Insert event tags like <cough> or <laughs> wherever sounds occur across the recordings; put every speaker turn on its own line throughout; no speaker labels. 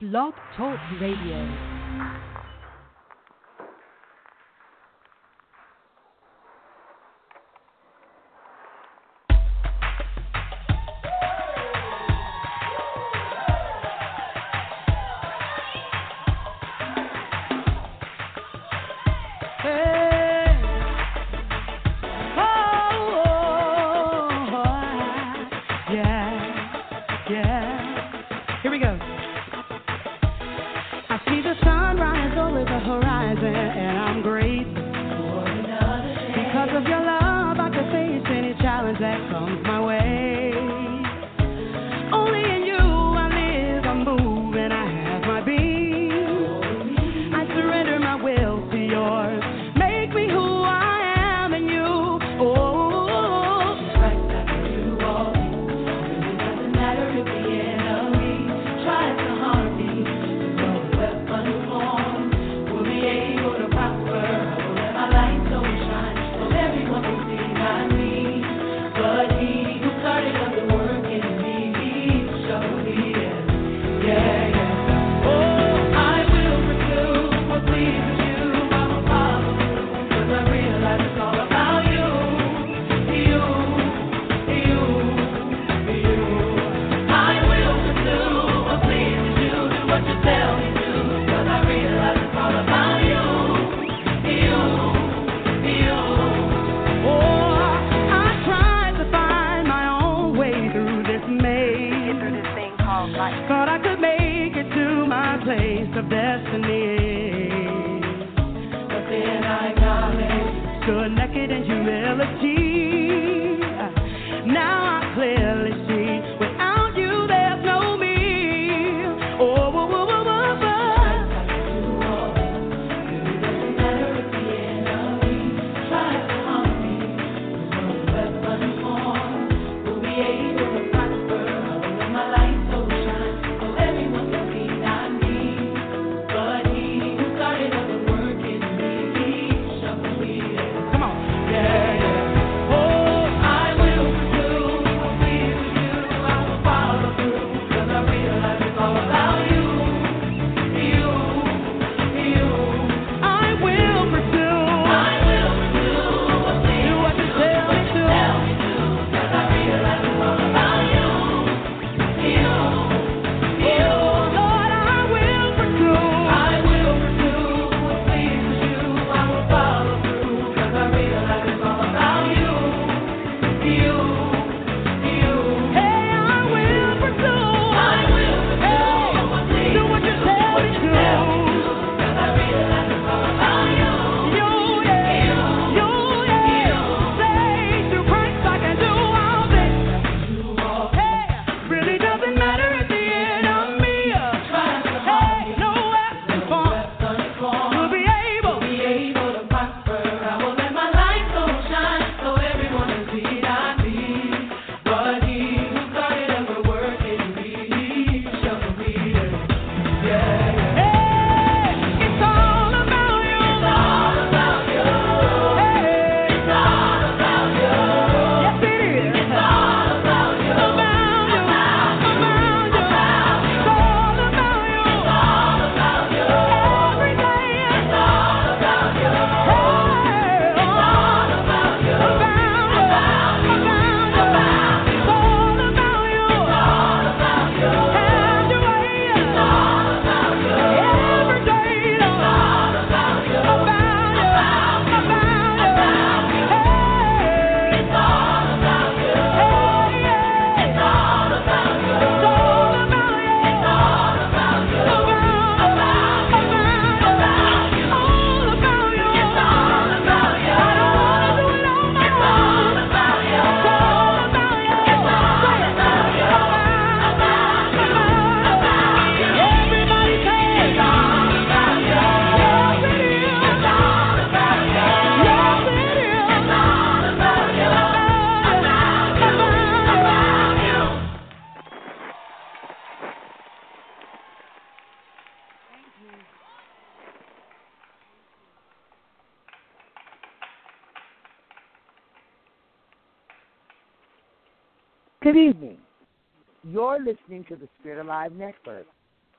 Blog Talk Radio.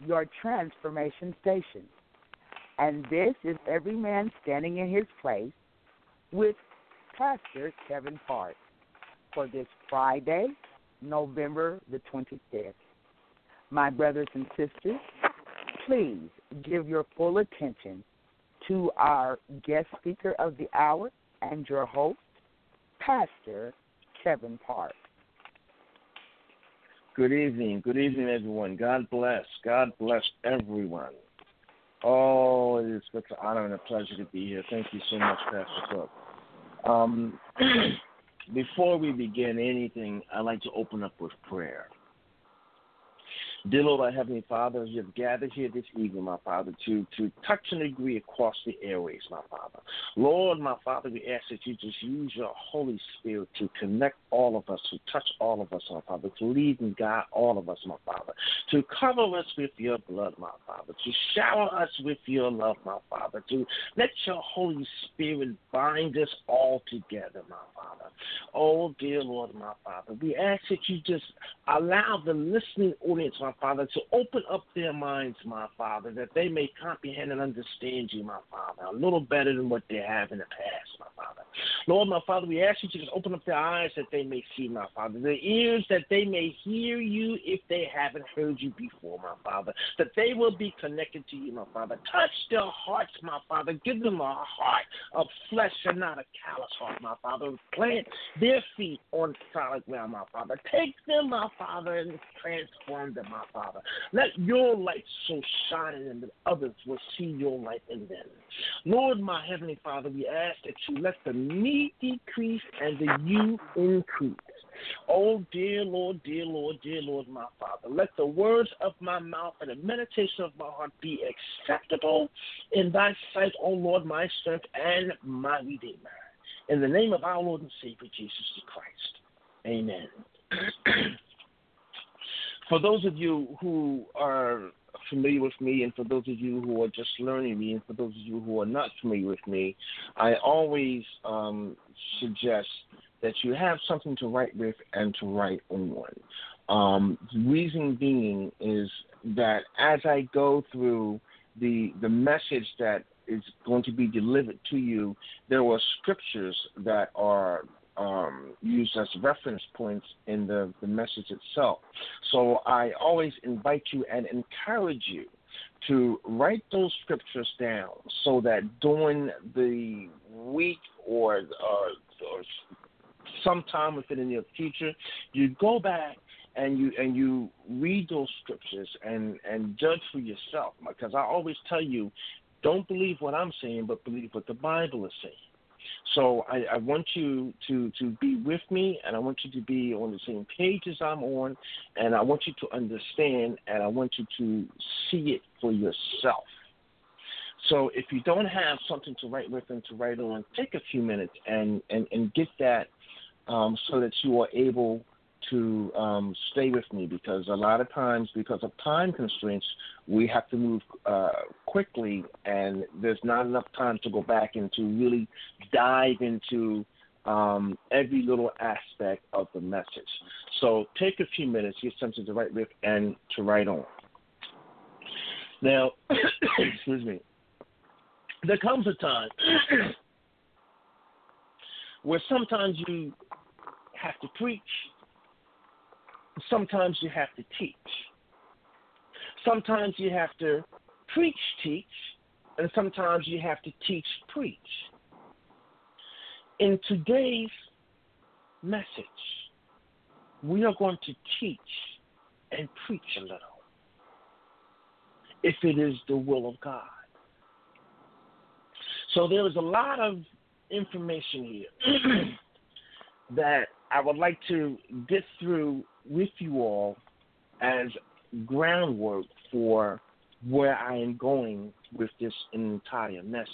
Your
transformation station. And this is Every Man Standing in His Place with Pastor Kevin Parks for this Friday, November the 25th. My brothers and sisters, please give your full attention to our guest speaker of the hour and your host, Pastor Kevin Parks.
Good evening. Good evening, everyone. God bless. God bless everyone. Oh, it is such an honor and a pleasure to be here. Thank you so much, Pastor Cook. Um, <clears throat> before we begin anything, I'd like to open up with prayer. Dear Lord, our Heavenly Father, as you have gathered here this evening, my Father, to, to touch and agree across the airways, my Father. Lord, my Father, we ask that you just use your Holy Spirit to connect all of us, to touch all of us, my Father, to lead and guide all of us, my Father, to cover us with your blood, my Father, to shower us with your love, my Father, to let your Holy Spirit bind us all together, my Father. Oh, dear Lord, my Father, we ask that you just allow the listening audience, my Father, to open up their minds, my Father, that they may comprehend and understand you, my Father, a little better than what they have in the past, my Father. Lord, my Father, we ask you to just open up their eyes that they may see, my Father, their ears that they may hear you if they haven't heard you before, my Father, that they will be connected to you, my Father. Touch their hearts, my Father. Give them a heart of flesh and not a callous heart, my Father. Plant their feet on solid ground, my Father. Take them, my Father, and transform them, my Father. Let your light so shine in them that others will see your light in them. Lord, my Heavenly Father, we ask that you let the me decrease and the you increase. Oh, dear Lord, dear Lord, dear Lord, my Father, let the words of my mouth and the meditation of my heart be acceptable in thy sight, O Lord, my strength and my Redeemer. In the name of our Lord and Savior, Jesus Christ. Amen. <clears throat> for those of you who are familiar with me, and for those of you who are just learning me, and for those of you who are not familiar with me, I always um, suggest that you have something to write with and to write on. Um, reason being is that as I go through the the message that is going to be delivered to you, there are scriptures that are um, used as reference points in the, the message itself. So I always invite you and encourage you to write those scriptures down so that during the week or, or, or sometime within the future, you go back and you and you read those scriptures and and judge for yourself. Because I always tell you, don't believe what I'm saying, but believe what the Bible is saying. So I, I want you to to be with me, and I want you to be on the same page as I'm on, and I want you to understand, and I want you to see it for yourself. So if you don't have something to write with and to write on, take a few minutes and and, and get that um, so that you are able to um, stay with me because a lot of times, because of time constraints, we have to move uh, quickly, and there's not enough time to go back and to really dive into um, every little aspect of the message. So take a few minutes, get something to write with, and to write on. Now, <coughs> excuse me. There comes a time <coughs> where sometimes you have to preach sometimes you have to teach. Sometimes you have to preach, teach, and sometimes you have to teach, preach. In today's message, we are going to teach and preach a little, if it is the will of God. So there is a lot of information here <clears throat> that I would like to get through with you all as groundwork for where I am going with this entire message.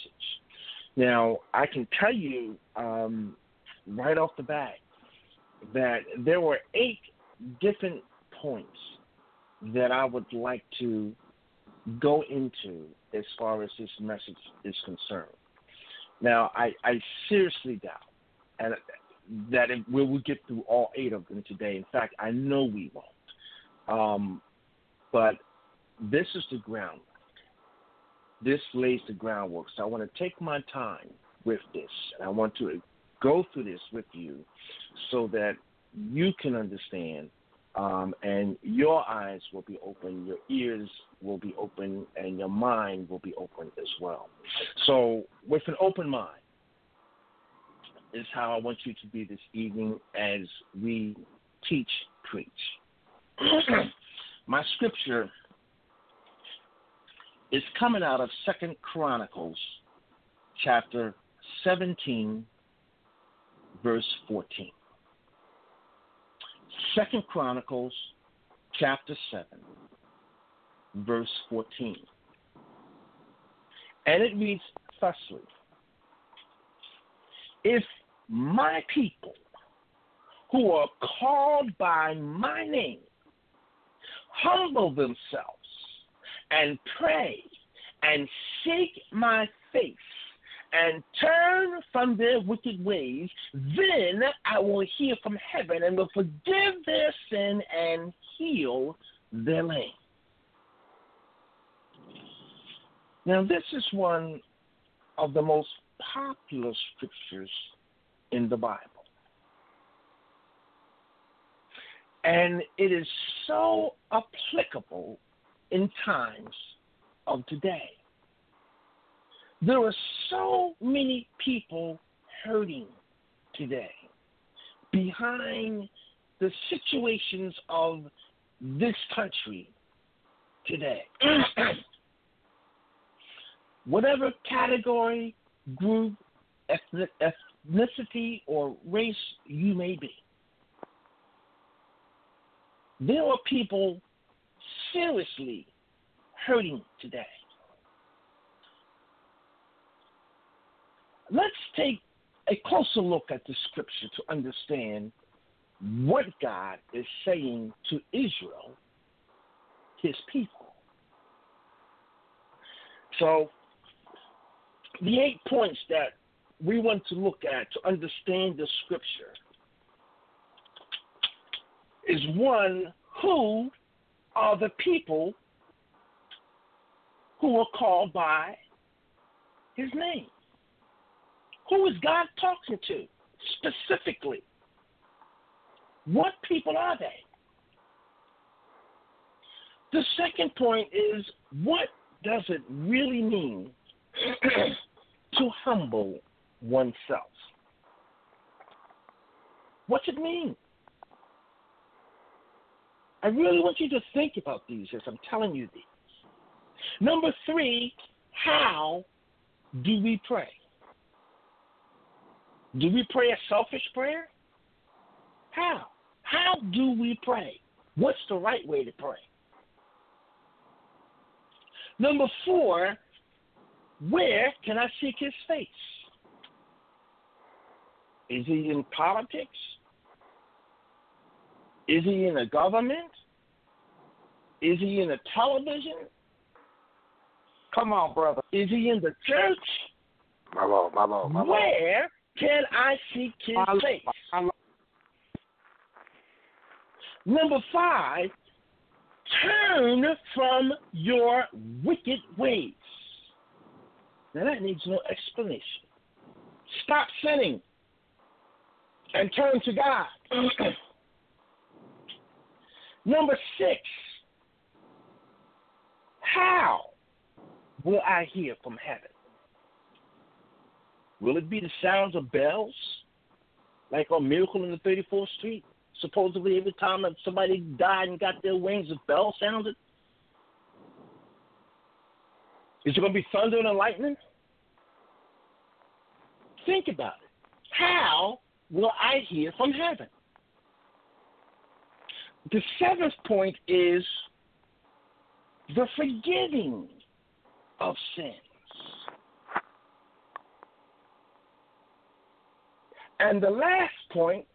Now, I can tell you um, right off the bat that there were eight different points that I would like to go into as far as this message is concerned. Now, I, I seriously doubt, and that it, we will get through all eight of them today. In fact, I know we won't. Um, but this is the groundwork. This lays the groundwork. So I want to take my time with this. And I want to go through this with you so that you can understand um, and your eyes will be open, your ears will be open, and your mind will be open as well. So, with an open mind, is how I want you to be this evening as we teach, preach. <clears throat> My scripture is coming out of Second Chronicles, chapter 17, verse 14. Second Chronicles chapter 7, verse 14. And it reads thusly If my people who are called by my name humble themselves and pray and seek my face and turn from their wicked ways, then I will hear from heaven and will forgive their sin and heal their land. Now, this is one of the most popular scriptures in the Bible. And it is so applicable in times of today. There are so many people hurting today behind the situations of this country today. <clears throat> Whatever category, group, ethnicity, or race you may be, there are people seriously hurting today. Let's take a closer look at the scripture to understand what God is saying to Israel, his people. So, the eight points that we want to look at to understand the scripture is one, who are the people who are called by his name? Who is God talking to specifically? What people are they? The second point is what does it really mean <clears throat> to humble oneself? What's it mean? I really want you to think about these as I'm telling you these. Number three, how do we pray? Do we pray a selfish prayer? How? How do we pray? What's the right way to pray? Number four, where can I seek his face? Is he in politics? Is he in the government? Is he in the television?
Come on, brother.
Is he in the church?
My Lord, my Lord, my Lord.
Where can I seek his
My-
face?
my-
Number five, turn from your wicked ways. Now that needs no explanation. Stop sinning and turn to God. <clears throat> Number six, how will I hear from heaven? Will it be the sounds of bells? Like on Miracle in the 34th Street? Supposedly every time that somebody died and got their wings, a bell sounded? Is it going to be thunder and lightning? Think about it. How will I hear from heaven? The seventh point is the forgiving of sins. And the last point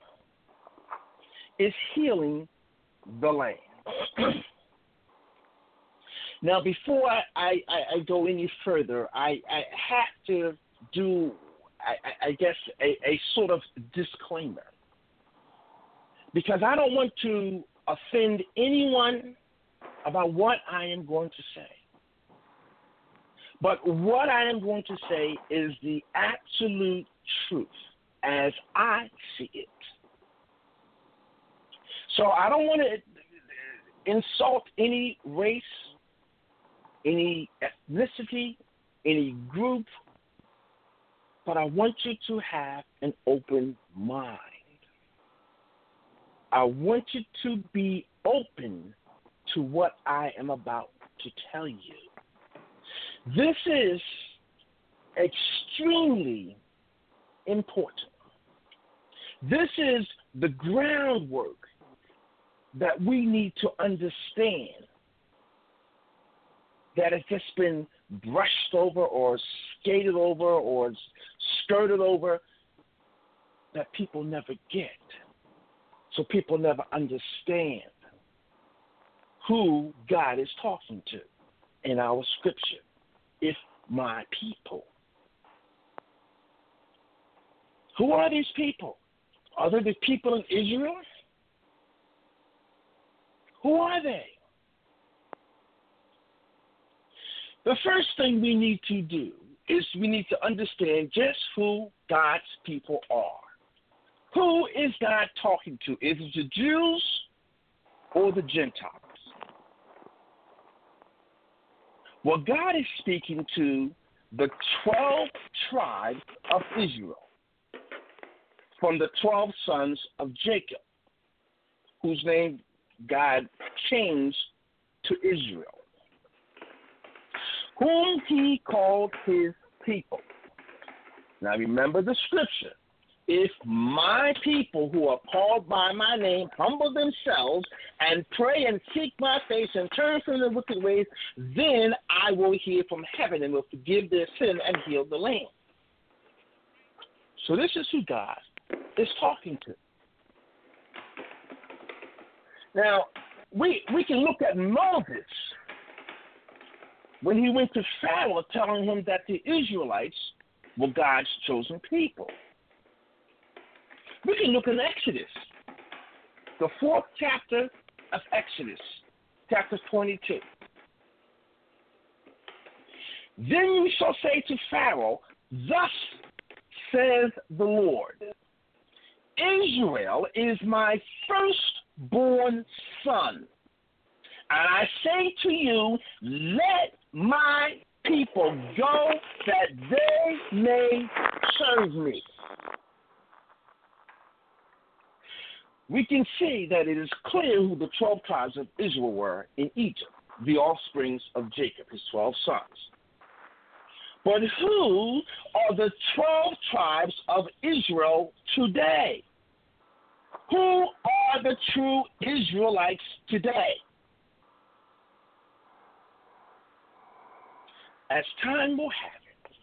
is healing the land. <clears throat> now, before I, I, I go any further, I, I have to do, I, I guess, a, a sort of disclaimer. Because I don't want to offend anyone about what I am going to say. But what I am going to say is the absolute truth as I see it. So I don't want to insult any race, any ethnicity, any group, but I want you to have an open mind. I want you to be open to what I am about to tell you. This is extremely important. This is the groundwork that we need to understand that has just been brushed over or skated over or skirted over that people never get. So people never understand who God is talking to in our scripture. If my people. Who are these people? Are they the people in Israel? Who are they? The first thing we need to do is we need to understand just who God's people are. Who is God talking to? Is it the Jews or the Gentiles? Well, God is speaking to the 12 tribes of Israel from the 12 sons of Jacob, whose name God changed to Israel, whom he called his people. Now remember the scripture. If my people who are called by my name humble themselves and pray and seek my face and turn from their wicked ways, then I will hear from heaven and will forgive their sin and heal the land. So this is who God is talking to. Now, we we can look at Moses when he went to Pharaoh telling him that the Israelites were God's chosen people. We can look in Exodus, the fourth chapter of Exodus, chapter 22. Then you shall say to Pharaoh, Thus says the Lord Israel is my firstborn son. And I say to you, let my people go that they may serve me. We can see that it is clear who the 12 tribes of Israel were in Egypt, the offsprings of Jacob, his 12 sons. But who are the 12 tribes of Israel today? Who are the true Israelites today? As time will have it,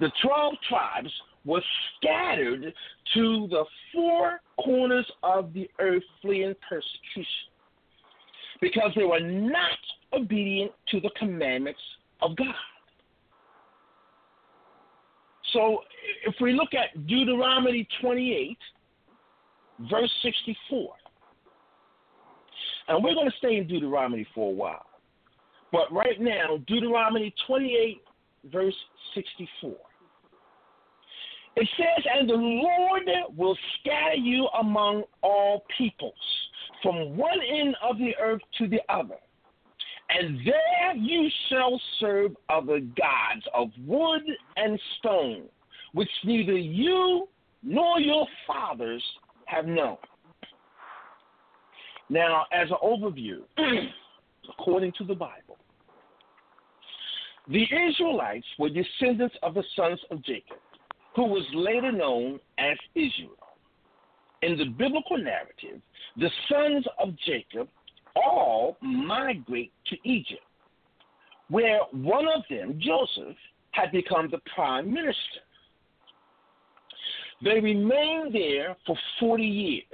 the 12 tribes were scattered to the four corners of the earth fleeing persecution because they were not obedient to the commandments of God. So if we look at Deuteronomy 28, verse 64, and we're going to stay in Deuteronomy for a while, but right now, Deuteronomy 28, verse 64. It says, And the Lord will scatter you among all peoples, from one end of the earth to the other. And there you shall serve other gods of wood and stone, which neither you nor your fathers have known. Now, as an overview, <clears throat> according to the Bible, the Israelites were descendants of the sons of Jacob, who was later known as Israel. In the biblical narrative, the sons of Jacob all migrate to Egypt, where one of them, Joseph, had become the prime minister. They remained there for 40 years,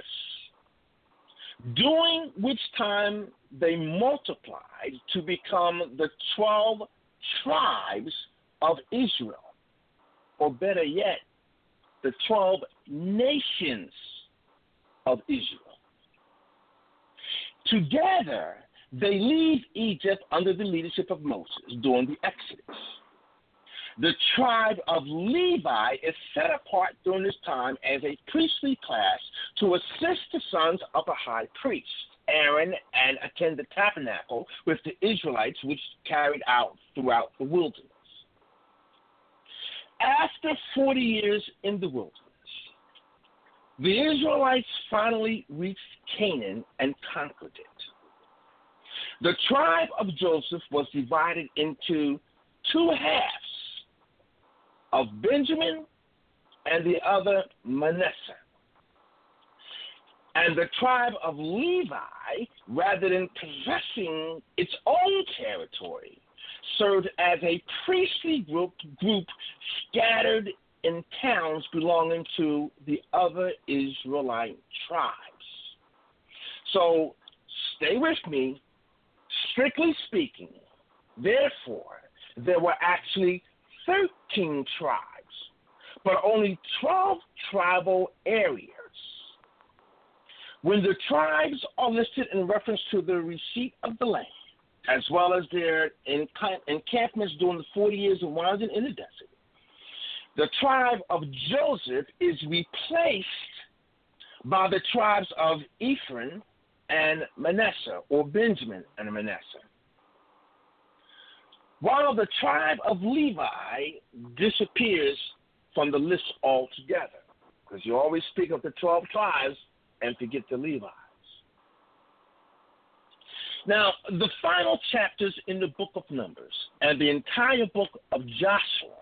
during which time they multiplied to become the 12 tribes of Israel, or better yet, the 12 nations of Israel. Together, they leave Egypt under the leadership of Moses during the Exodus. The tribe of Levi is set apart during this time as a priestly class to assist the sons of the high priest, Aaron, and attend the tabernacle with the Israelites, which carried out throughout the wilderness. After 40 years in the wilderness, the Israelites finally reached Canaan and conquered it. The tribe of Joseph was divided into two halves of Benjamin and the other Manasseh. And the tribe of Levi, rather than possessing its own territory, served as a priestly group, group scattered in towns belonging to the other Israelite tribes. So stay with me. Strictly speaking, therefore, there were actually 13 tribes, but only 12 tribal areas. When the tribes are listed in reference to the receipt of the land, as well as their encampments during the 40 years of wandering in the desert, the tribe of Joseph is replaced by the tribes of Ephraim and Manasseh, or Benjamin and Manasseh. While the tribe of Levi disappears from the list altogether, because you always speak of the 12 tribes and forget the Levites. Now, the final chapters in the book of Numbers and the entire book of Joshua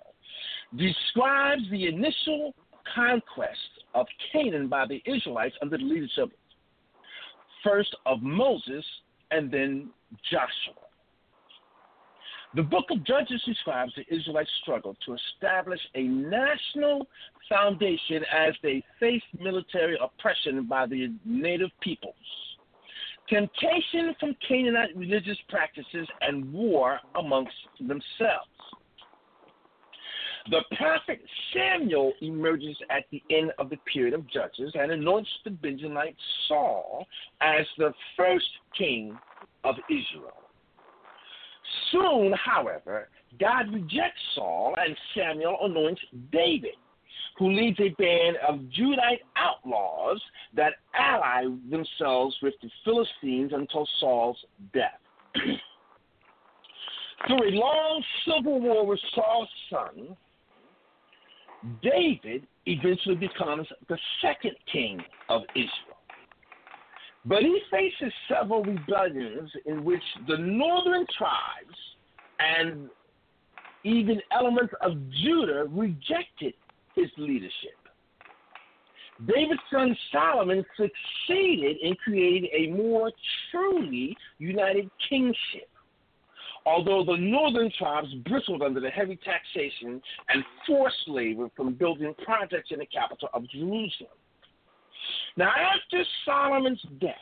describes the initial conquest of Canaan by the Israelites under the leadership first of Moses and then Joshua. The book of Judges describes the Israelites' struggle to establish a national foundation as they faced military oppression by the native peoples, temptation from Canaanite religious practices, and war amongst themselves. The prophet Samuel emerges at the end of the period of Judges and anoints the Benjamite Saul as the first king of Israel. Soon, however, God rejects Saul and Samuel anoints David, who leads a band of Judite outlaws that ally themselves with the Philistines until Saul's death. <clears throat> Through a long civil war with Saul's son, David eventually becomes the second king of Israel. But he faces several rebellions in which the northern tribes and even elements of Judah rejected his leadership. David's son Solomon succeeded in creating a more truly united kingship. Although the northern tribes bristled under the heavy taxation and forced labor from building projects in the capital of Jerusalem. Now, after Solomon's death,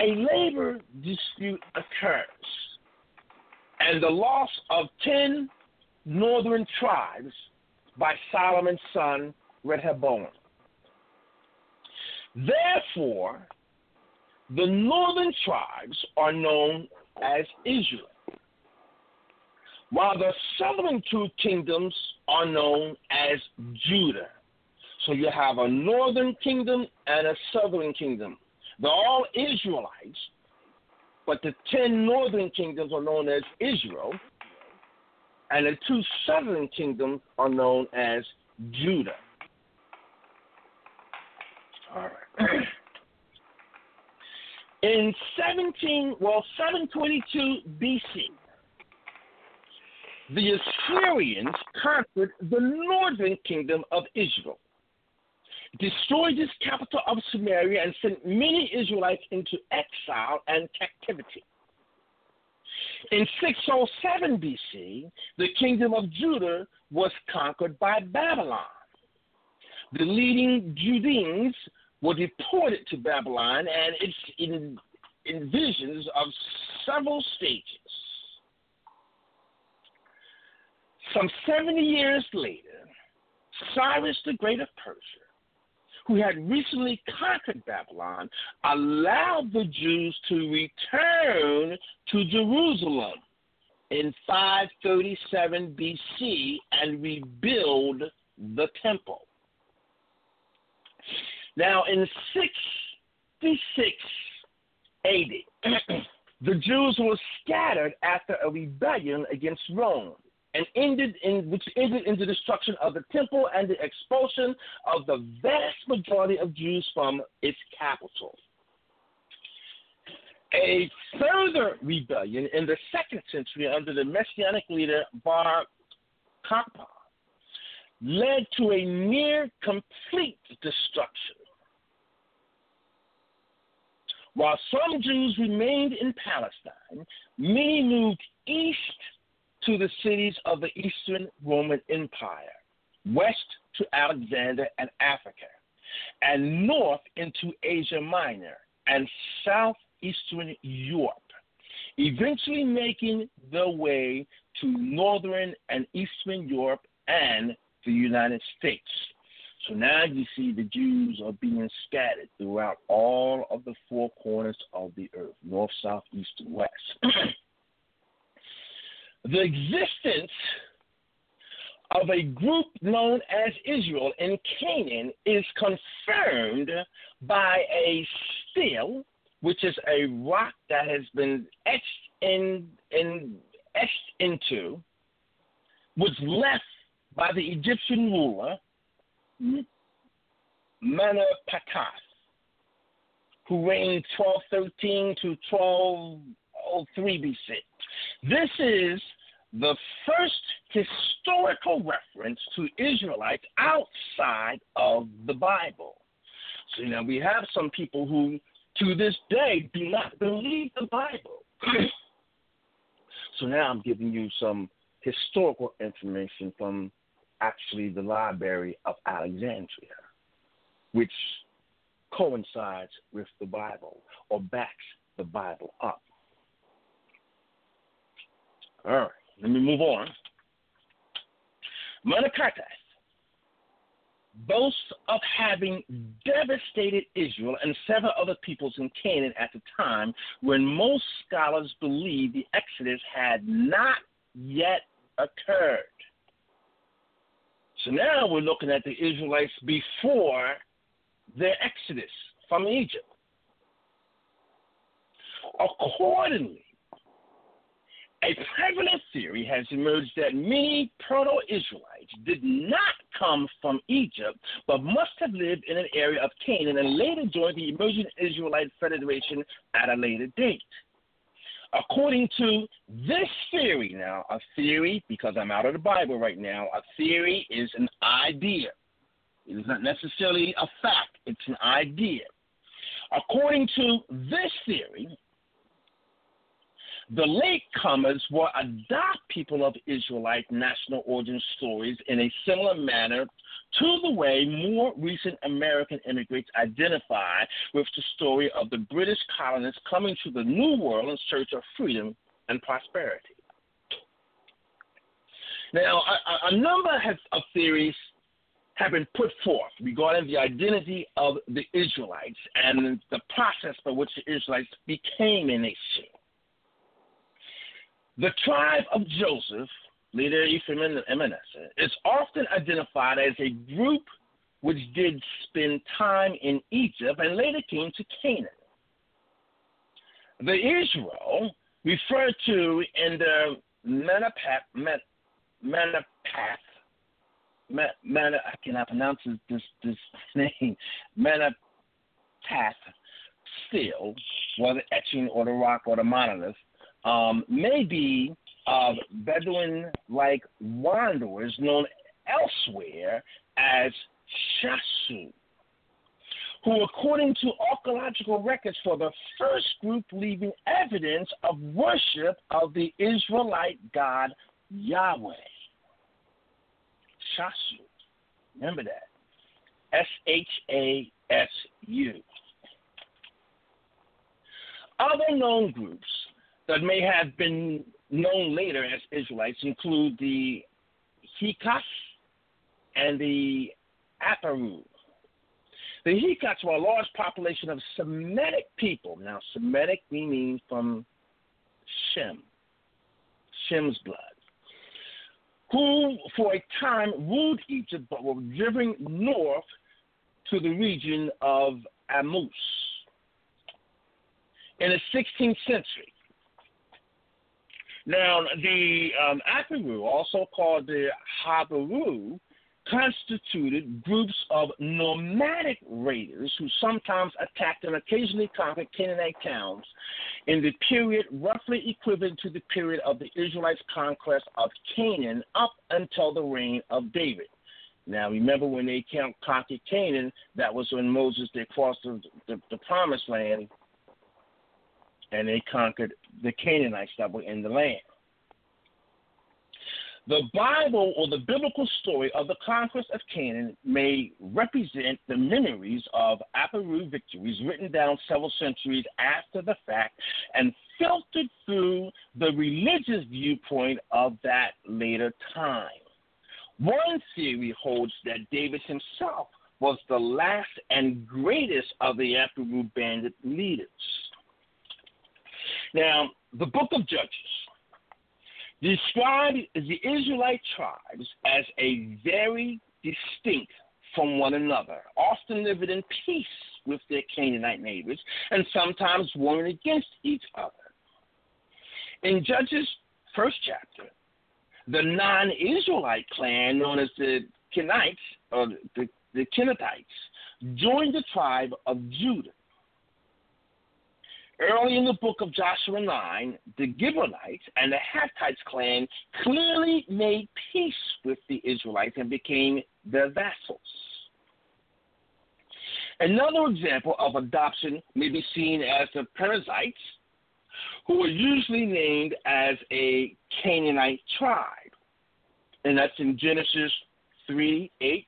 a labor dispute occurs, and the loss of 10 northern tribes by Solomon's son Rehoboam. Therefore, the northern tribes are known as Israel, while the southern two kingdoms are known as Judah. So you have a northern kingdom and a southern kingdom. They're all Israelites, but the ten northern kingdoms are known as Israel, and the two southern kingdoms are known as Judah. All right. <clears throat> In 17, well, 722 BC, the Assyrians conquered the northern kingdom of Israel destroyed this capital of Samaria, and sent many Israelites into exile and captivity. In 607 BC, the kingdom of Judah was conquered by Babylon. The leading Judeans were deported to Babylon, and it's in, visions of several stages. Some 70 years later, Cyrus the Great of Persia who had recently conquered Babylon, allowed the Jews to return to Jerusalem in 537 BC and rebuild the temple. Now, in 66 AD, <clears throat> the Jews were scattered after a rebellion against Rome and ended in which ended in the destruction of the temple and the expulsion of the vast majority of Jews from its capital. A further rebellion in the second century under the messianic leader Bar Kokhba led to a near complete destruction. While some Jews remained in Palestine, many moved east to the cities of the Eastern Roman Empire, west to Alexander and Africa, and north into Asia Minor and southeastern Europe, eventually making their way to northern and eastern Europe and the United States. So now you see the Jews are being scattered throughout all of the four corners of the earth north, south, east, and west. <clears throat> the existence of a group known as Israel in Canaan is confirmed by a stele, which is a rock that has been etched in, in etched into, was left by the Egyptian ruler Meneptah, who reigned 1213 to 1203 BC. This is the first historical reference to Israelites outside of the Bible. So now we have some people who, to this day, do not believe the Bible. <clears throat> so now I'm giving you some historical information from actually the Library of Alexandria, which coincides with the Bible or backs the Bible up. All right, let me move on. Meneptah boasts of having devastated Israel and several other peoples in Canaan at the time when most scholars believe the Exodus had not yet occurred. So now we're looking at the Israelites before their exodus from Egypt. Accordingly, a prevalent theory has emerged that many proto Israelites did not come from Egypt, but must have lived in an area of Canaan and later joined the emerging Israelite Federation at a later date. According to this theory, now, a theory, because I'm out of the Bible right now, a theory is an idea. It is not necessarily a fact, it's an idea. According to this theory, the latecomers will adopt people of Israelite national origin stories in a similar manner to the way more recent American immigrants identify with the story of the British colonists coming to the New World in search of freedom and prosperity. Now, a, a number of theories have been put forth regarding the identity of the Israelites and the process by which the Israelites became a nation. The tribe of Joseph Leader Ephraim and Manasseh, is often identified as a group which did spend time in Egypt and later came to Canaan. The Israel referred to in the Manapath, Manapath, Man, I cannot pronounce this, this <laughs> name, Manapath stele, whether etching or the rock or the monolith, um, may be of Bedouin like wanderers known elsewhere as Shasu, who, according to archaeological records, for the first group leaving evidence of worship of the Israelite god Yahweh. Shasu. Remember that. S H A S U. Other known groups that may have been known later as Israelites include the Hyksos and the Aparu. The Hykats were a large population of Semitic people. Now, Semitic we mean from Shem, Shem's blood, who for a time ruled Egypt but were driven north to the region of Amus. In the 16th century, now, the um, Apiru, also called the Habiru, constituted groups of nomadic raiders who sometimes attacked and occasionally conquered Canaanite towns in the period roughly equivalent to the period of the Israelites' conquest of Canaan up until the reign of David. Now, remember when they conquered Canaan, that was when Moses they crossed the, the, the promised land and they conquered the Canaanites that were in the land. The Bible or the biblical story of the conquest of Canaan may represent the memories of Apiru victories written down several centuries after the fact and filtered through the religious viewpoint of that later time. One theory holds that David himself was the last and greatest of the Apiru bandit leaders. Now, the book of Judges describes the Israelite tribes as a very distinct from one another, often living in peace with their Canaanite neighbors, and sometimes warring against each other. In Judges' first chapter, the non Israelite clan known as the Kenites, or the, the joined the tribe of Judah. Early in the book of Joshua 9, the Gibeonites and the Hattites clan clearly made peace with the Israelites and became their vassals. Another example of adoption may be seen as the Perizzites, who were usually named as a Canaanite tribe. And that's in Genesis 3 8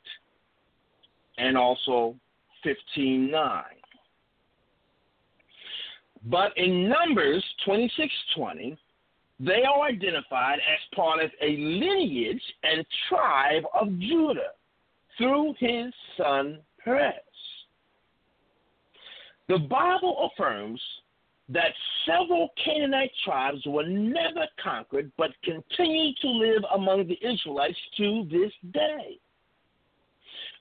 and also 15 9. But in Numbers 26:20, they are identified as part of a lineage and tribe of Judah through his son Perez. The Bible affirms that several Canaanite tribes were never conquered but continue to live among the Israelites to this day.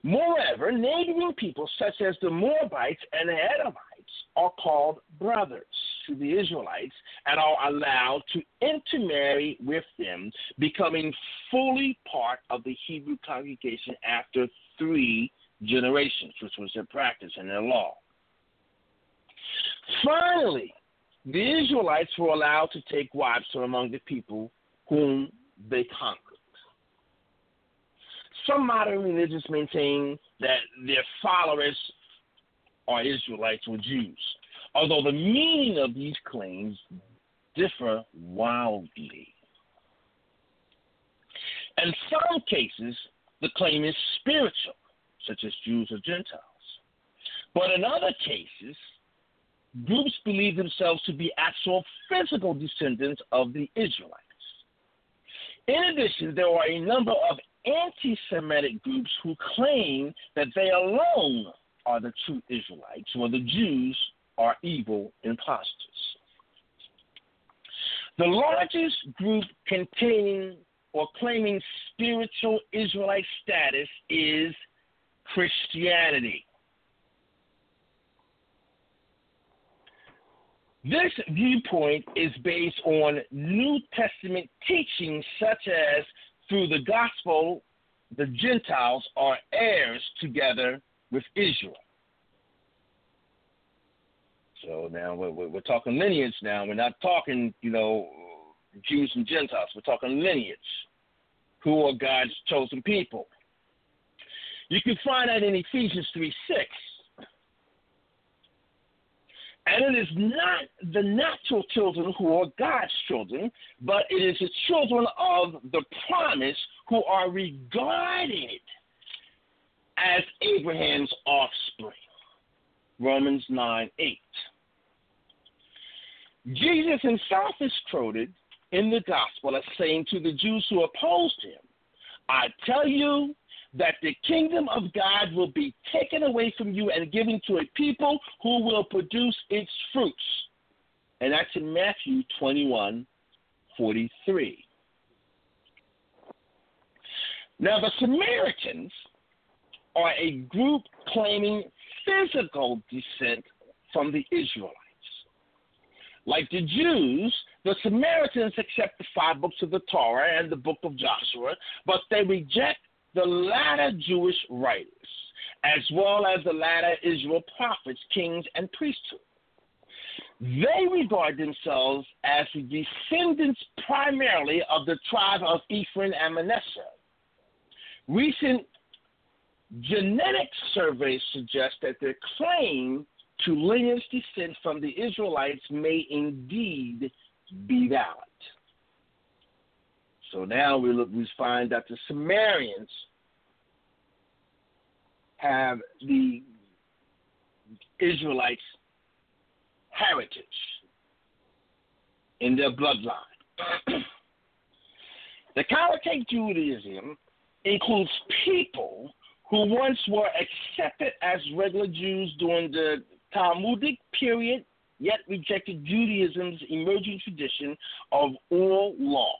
Moreover, neighboring people such as the Moabites and the Edomites are called brothers to the Israelites and are allowed to intermarry with them, becoming fully part of the Hebrew congregation after three generations, which was their practice and their law. Finally, the Israelites were allowed to take wives from among the people whom they conquered. Some modern religions maintain that their followers are Israelites or Jews, although the meaning of these claims differ wildly. In some cases, the claim is spiritual, such as Jews or Gentiles. But in other cases, groups believe themselves to be actual physical descendants of the Israelites. In addition, there are a number of anti Semitic groups who claim that they alone are the true Israelites, while the Jews are evil impostors. The largest group containing or claiming spiritual Israelite status is Christianity. This viewpoint is based on New Testament teachings such as through the gospel, the Gentiles are heirs together with Israel. So now we're, we're, talking lineage now. We're not talking, you know, Jews and Gentiles. We're talking lineage. Who are God's chosen people? You can find that in Ephesians 3 6. And it is not the natural children who are God's children, but it is the children of the promise who are regarded as Abraham's offspring. Romans 9 8. Jesus himself is quoted in the gospel as saying to the Jews who opposed him, I tell you that the kingdom of God will be taken away from you and given to a people who will produce its fruits. And that's in Matthew 21 43. Now, the Samaritans are a group claiming physical descent from the Israelites. Like the Jews, the Samaritans accept the five books of the Torah and the book of Joshua, but they reject the latter Jewish writers, as well as the latter Israel prophets, kings, and priesthood. They regard themselves as the descendants primarily of the tribe of Ephraim and Manasseh. Recent genetic surveys suggest that their claim to lineage descent from the Israelites may indeed be valid. So now we look, we find that the Sumerians have the Israelites' heritage in their bloodline. <clears throat> the Karaite Judaism includes people who once were accepted as regular Jews during the Talmudic period, yet rejected Judaism's emerging tradition of oral law.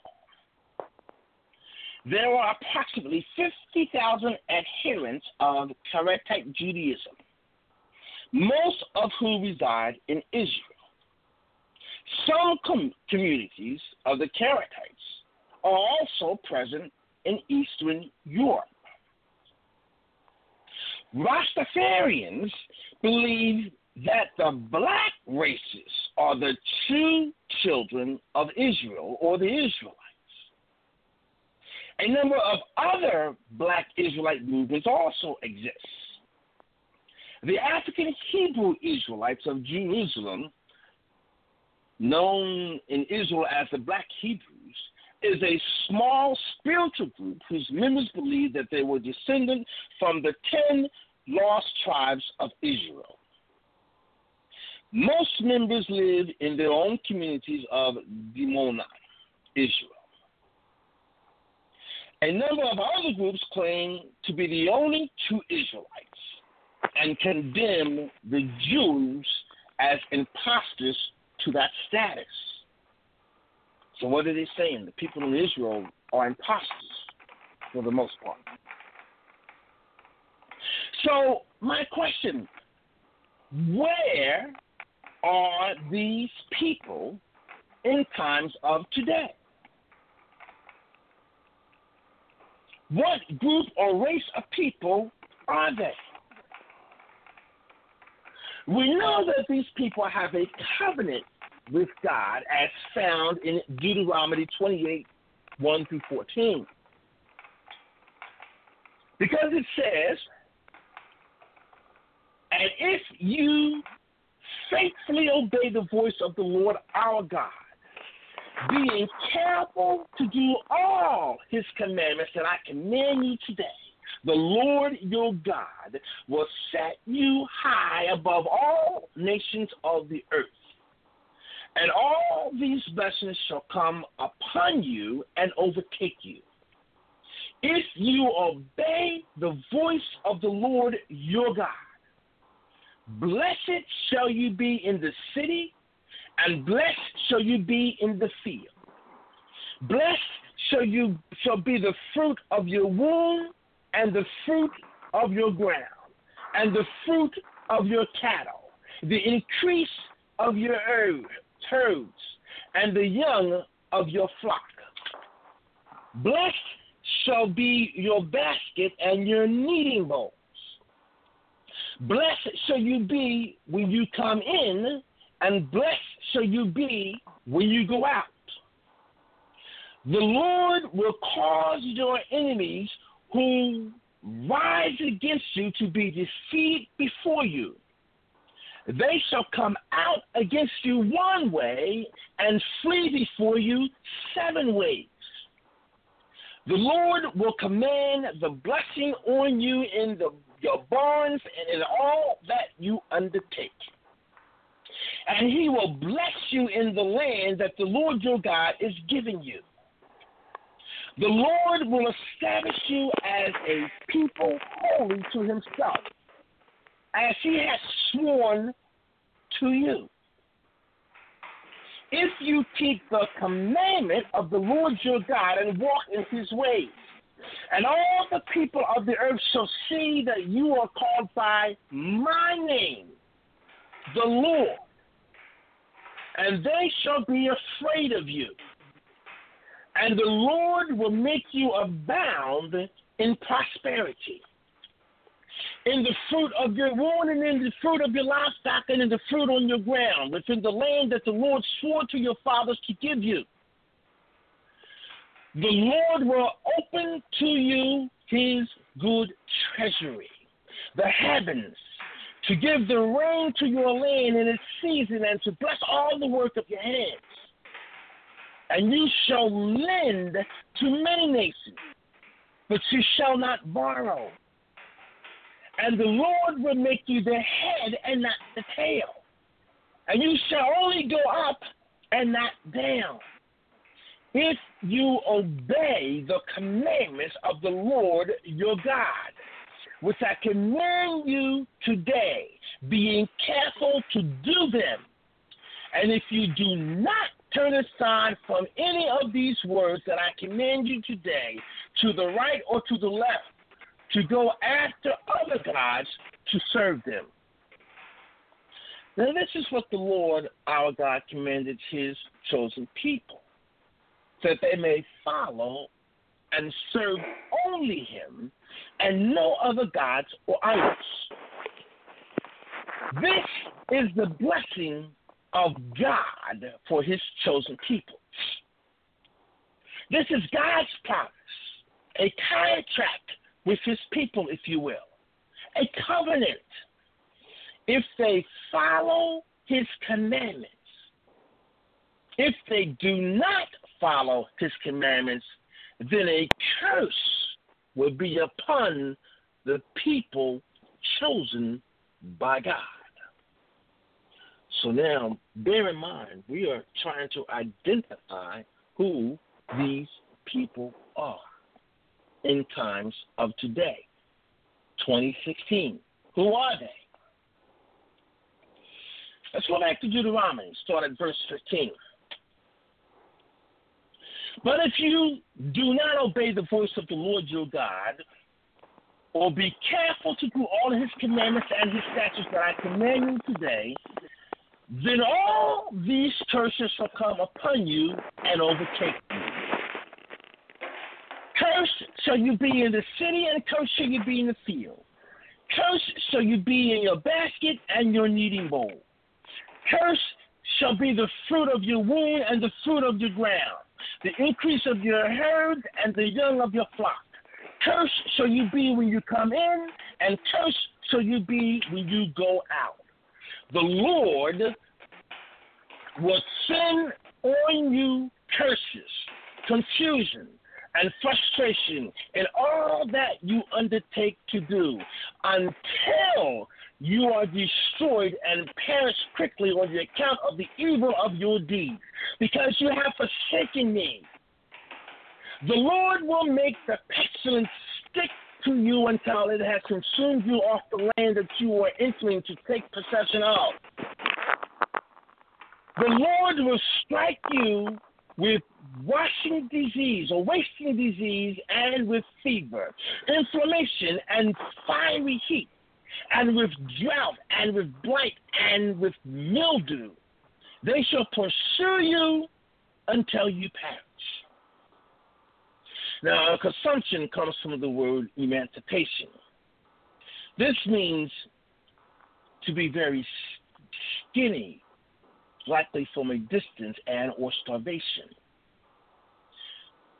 There are approximately 50,000 adherents of Karaite Judaism, most of who reside in Israel. Some com- communities of the Karaites are also present in Eastern Europe. Rastafarians believe that the black races are the true children of Israel or the Israelites. A number of other black Israelite movements also exist. The African Hebrew Israelites of Jerusalem, known in Israel as the Black Hebrews, is a small spiritual group whose members believe that they were descended from the ten lost tribes of Israel. Most members live in their own communities of Dimona, Israel. A number of other groups claim to be the only true Israelites and condemn the Jews as impostors to that status. So, what are they saying? The people in Israel are impostors for the most part. So, my question where are these people in times of today? What group or race of people are they? We know that these people have a covenant with God as found in Deuteronomy 28 1 through 14. Because it says, and if you faithfully obey the voice of the Lord our God, being careful to do all his commandments that I command you today, the Lord your God will set you high above all nations of the earth. And all these blessings shall come upon you and overtake you. If you obey the voice of the Lord your God, blessed shall you be in the city, and blessed shall you be in the field. Blessed shall you shall be the fruit of your womb, and the fruit of your ground, and the fruit of your cattle, the increase of your herds, and the young of your flock. Blessed shall be your basket and your kneading bowls. Blessed shall you be when you come in, and blessed shall you be when you go out. The Lord will cause your enemies who rise against you to be defeated before you. They shall come out against you one way and flee before you seven ways. The Lord will command the blessing on you in the, your barns and in all that you undertake. And he will bless you in the land that the Lord your God is giving you. The Lord will establish you as a people holy to himself, as he has sworn to you. If you keep the commandment of the Lord your God and walk in his ways, and all the people of the earth shall see that you are called by my name, the Lord, and they shall be afraid of you. And the Lord will make you abound in prosperity, in the fruit of your womb, and in the fruit of your livestock, and in the fruit on your ground, within the land that the Lord swore to your fathers to give you. The Lord will open to you his good treasury, the heavens, to give the rain to your land in its season, and to bless all the work of your hands. And you shall lend to many nations, but you shall not borrow. And the Lord will make you the head and not the tail. And you shall only go up and not down. If you obey the commandments of the Lord your God, which I command you today, being careful to do them. And if you do not turn aside from any of these words that I command you today, to the right or to the left, to go after other gods to serve them. Now, this is what the Lord our God commanded his chosen people, that they may follow and serve only him and no other gods or idols. This is the blessing of God for his chosen people. This is God's promise, a contract with his people, if you will, a covenant. If they follow his commandments, if they do not follow his commandments, then a curse will be upon the people chosen by God. So now, bear in mind, we are trying to identify who these people are in times of today, 2016. Who are they? Let's go back to Deuteronomy, start at verse 15. But if you do not obey the voice of the Lord your God, or be careful to do all his commandments and his statutes that I command you today, then all these curses shall come upon you and overtake you. Cursed shall you be in the city, and cursed shall you be in the field. Cursed shall you be in your basket and your kneading bowl. Cursed shall be the fruit of your womb and the fruit of your ground, the increase of your herd and the young of your flock. Cursed shall you be when you come in, and cursed shall you be when you go out. The Lord will send on you curses, confusion, and frustration in all that you undertake to do until you are destroyed and perish quickly on the account of the evil of your deeds, because you have forsaken me. The Lord will make the pestilence stick to you until it has consumed you off the land that you are entering to take possession of. The Lord will strike you with washing disease or wasting disease and with fever, inflammation and fiery heat, and with drought and with blight and with mildew. They shall pursue you until you perish. Now, consumption comes from the word emaciation. This means to be very skinny, likely from a distance and or starvation.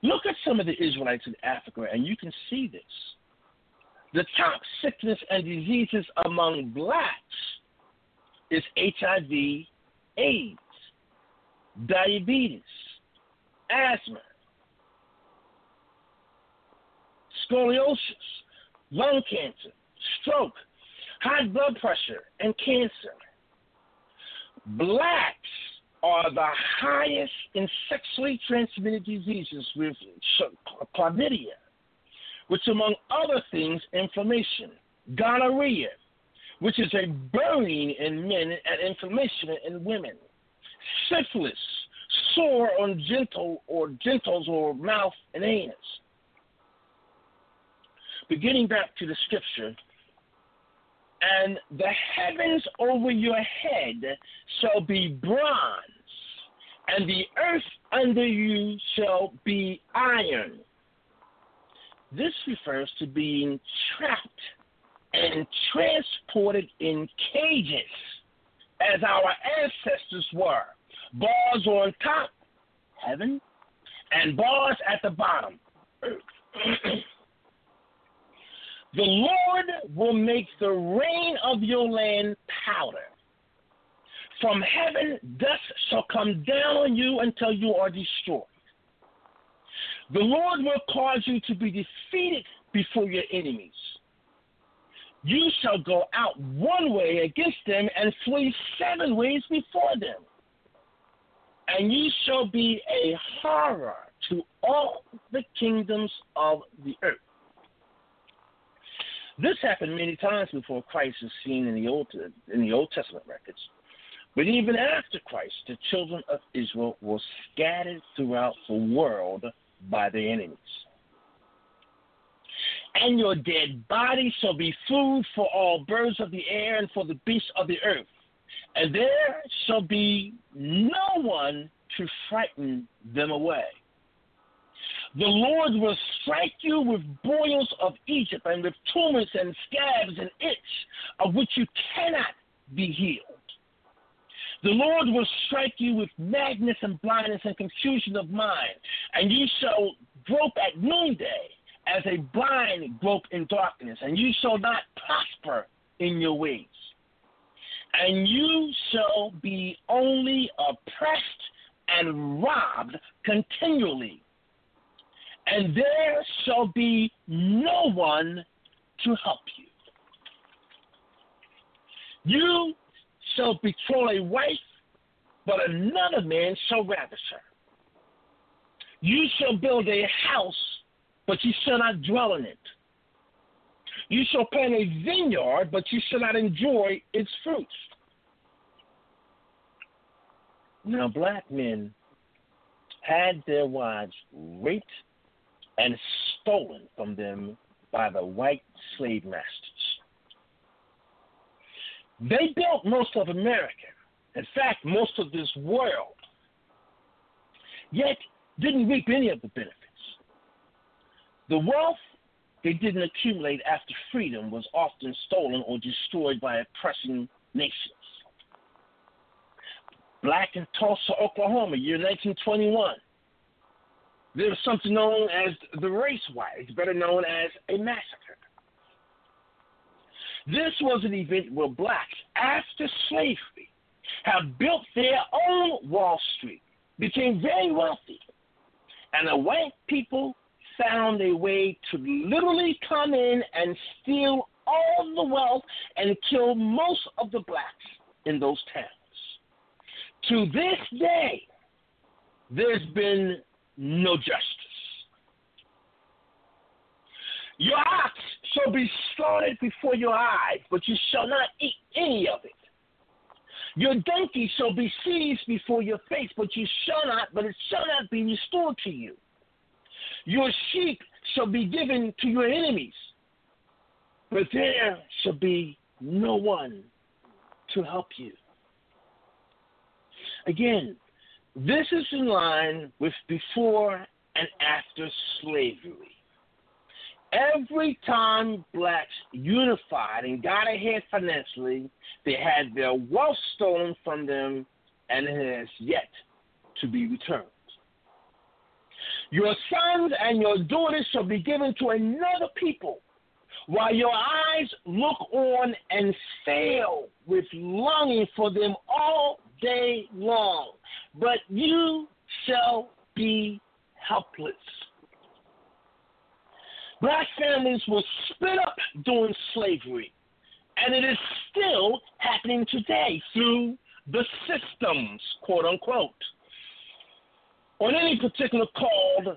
Look at some of the Israelites in Africa, and you can see this. The top sickness and diseases among blacks is HIV, AIDS, diabetes, asthma, scoliosis, lung cancer, stroke, high blood pressure, and cancer. Blacks are the highest in sexually transmitted diseases with chlamydia, which, among other things, inflammation, gonorrhea, which is a burning in men and inflammation in women, syphilis, sore on gentle or genitals or mouth and anus. Beginning back to the scripture, and the heavens over your head shall be bronze, and the earth under you shall be iron. This refers to being trapped and transported in cages, as our ancestors were. Bars on top, heaven, and bars at the bottom, earth. <clears throat> The Lord will make the rain of your land powder. From heaven, dust shall come down on you until you are destroyed. The Lord will cause you to be defeated before your enemies. You shall go out one way against them and flee seven ways before them. And you shall be a horror to all the kingdoms of the earth. This happened many times before Christ is seen in the Old in the Old Testament records. But even after Christ, the children of Israel were scattered throughout the world by their enemies. And your dead body shall be food for all birds of the air and for the beasts of the earth. And there shall be no one to frighten them away. The Lord will strike you with boils of Egypt and with tumors and scabs and itch, of which you cannot be healed. The Lord will strike you with madness and blindness and confusion of mind, and you shall grope at noonday as a blind grope in darkness, and you shall not prosper in your ways. And you shall be only oppressed and robbed continually and there shall be no one to help you. You shall betroth a wife, but another man shall ravish her. You shall build a house, but you shall not dwell in it. You shall plant a vineyard, but you shall not enjoy its fruits. Now, black men had their wives raped and stolen from them by the white slave masters. They built most of America, in fact, most of this world, yet didn't reap any of the benefits. The wealth they didn't accumulate after freedom was often stolen or destroyed by oppressing nations. Black in Tulsa, Oklahoma, year 1921 there was something known as the race riots, better known as a massacre. This was an event where blacks, after slavery, have built their own Wall Street, became very wealthy, and the white people found a way to literally come in and steal all the wealth and kill most of the blacks in those towns. To this day, there's been no justice. Your ox shall be slaughtered before your eyes, but you shall not eat any of it. Your donkey shall be seized before your face, but you shall not, but it shall not be restored to you. Your sheep shall be given to your enemies, but there shall be no one to help you. Again, this is in line with before and after slavery. Every time blacks unified and got ahead financially, they had their wealth stolen from them and it has yet to be returned. Your sons and your daughters shall be given to another people, while your eyes look on and fail with longing for them all day long but you shall be helpless. Black families were split up during slavery, and it is still happening today through the systems, quote unquote, on any particular called,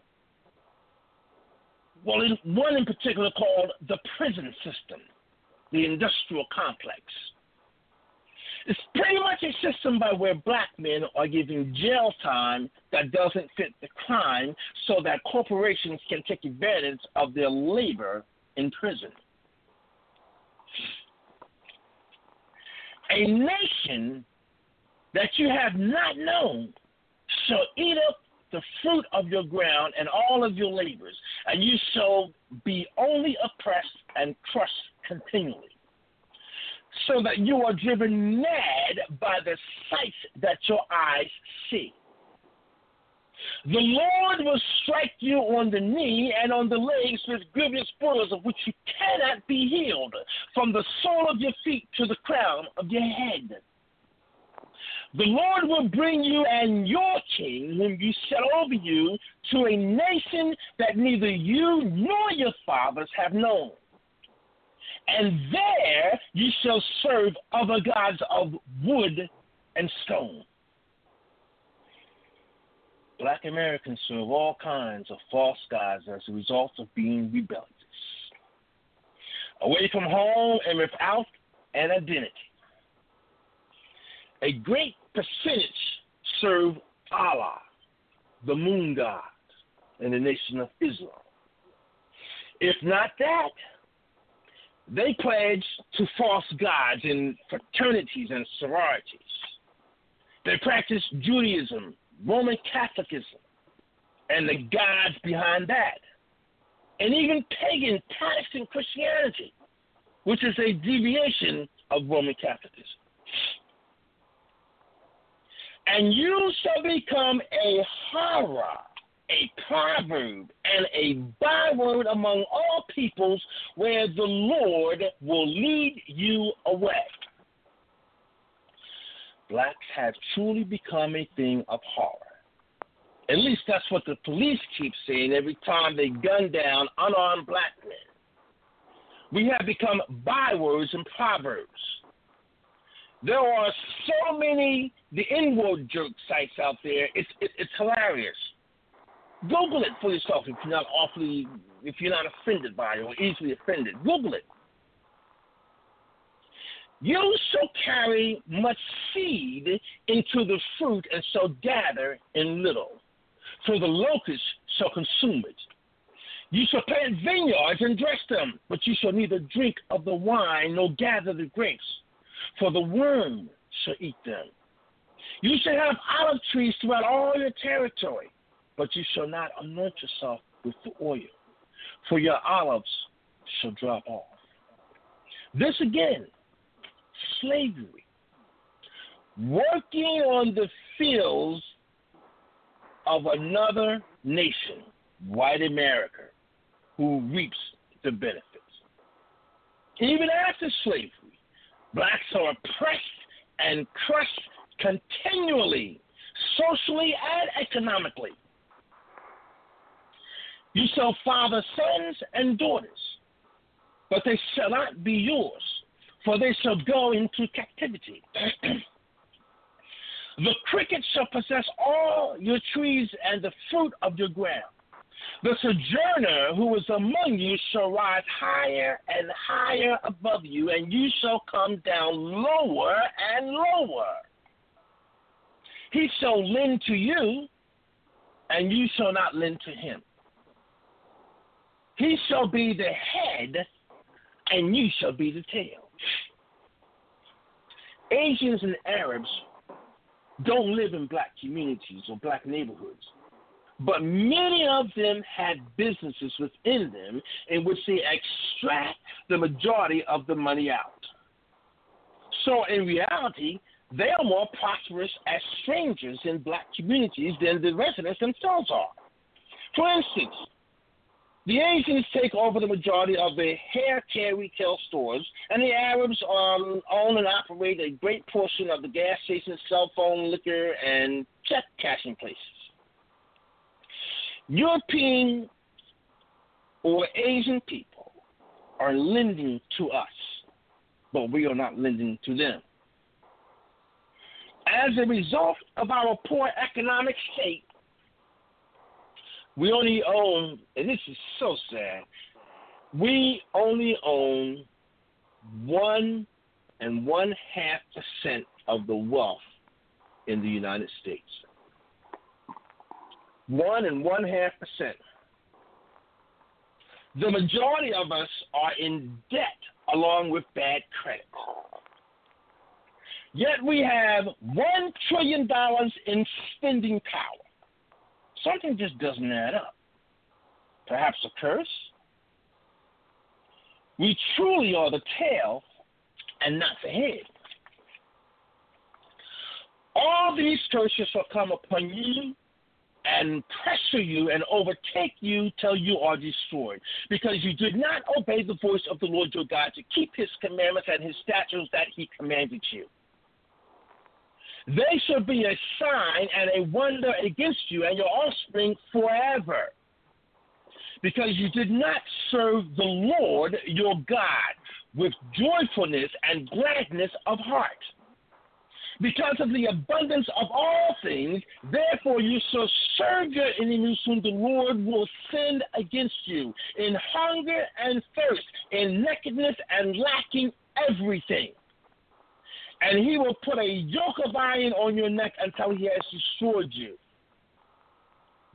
well, in, one in particular called the prison system, the industrial complex. It's pretty much a system by where black men are given jail time that doesn't fit the crime so that corporations can take advantage of their labor in prison. A nation that you have not known shall eat up the fruit of your ground and all of your labors, and you shall be only oppressed and crushed continually so that you are driven mad by the sights that your eyes see. The Lord will strike you on the knee and on the legs with grievous boils of which you cannot be healed, from the sole of your feet to the crown of your head. The Lord will bring you and your king, whom you set over you, to a nation that neither you nor your fathers have known and there ye shall serve other gods of wood and stone. Black Americans serve all kinds of false gods as a result of being rebellious, away from home and without an identity. A great percentage serve Allah, the moon god, and the nation of Islam. If not that, they pledge to false gods in fraternities and sororities. They practice Judaism, Roman Catholicism, and the gods behind that. And even pagan Protestant Christianity, which is a deviation of Roman Catholicism. And you shall become a horror a proverb and a byword among all peoples where the Lord will lead you away. Blacks have truly become a thing of horror. At least that's what the police keep saying every time they gun down unarmed black men. We have become bywords and proverbs. There are so many the N-word jerk sites out there. It's it, it's hilarious. Google it for yourself if you're not awfully, if you're not offended by it or easily offended. Google it. You shall carry much seed into the fruit and shall gather in little, for the locust shall consume it. You shall plant vineyards and dress them, but you shall neither drink of the wine nor gather the grapes, for the worm shall eat them. You shall have olive trees throughout all your territory but you shall not anoint yourself with the oil, for your olives shall drop off. This again, slavery. Working on the fields of another nation, white America, who reaps the benefits. Even after slavery, blacks are oppressed and crushed continually, socially and economically. You shall father sons and daughters, but they shall not be yours, for they shall go into captivity. <clears throat> the cricket shall possess all your trees and the fruit of your ground. The sojourner who is among you shall rise higher and higher above you, and you shall come down lower and lower. He shall lend to you, and you shall not lend to him. He shall be the head, and you shall be the tail. Asians and Arabs don't live in black communities or black neighborhoods, but many of them have businesses within them in which they extract the majority of the money out. So, in reality, they are more prosperous as strangers in black communities than the residents themselves are. For instance, the Asians take over the majority of the hair care retail stores, and the Arabs um, own and operate a great portion of the gas stations, cell phone, liquor, and check cashing places. European or Asian people are lending to us, but we are not lending to them. as a result of our poor economic state, we only own, and this is so sad, we only own one and one half percent of the wealth in the United States. One and one half percent. The majority of us are in debt along with bad credit. Yet we have one trillion dollars in spending power. Something just doesn't add up. Perhaps a curse? We truly are the tail and not the head. All these curses shall come upon you and pressure you and overtake you till you are destroyed, because you did not obey the voice of the Lord your God to keep his commandments and his statutes that he commanded you. They shall be a sign and a wonder against you and your offspring forever, because you did not serve the Lord your God with joyfulness and gladness of heart because of the abundance of all things, therefore you shall serve your enemies whom the Lord will send against you in hunger and thirst, in nakedness and lacking everything. And he will put a yoke of iron on your neck until he has destroyed you.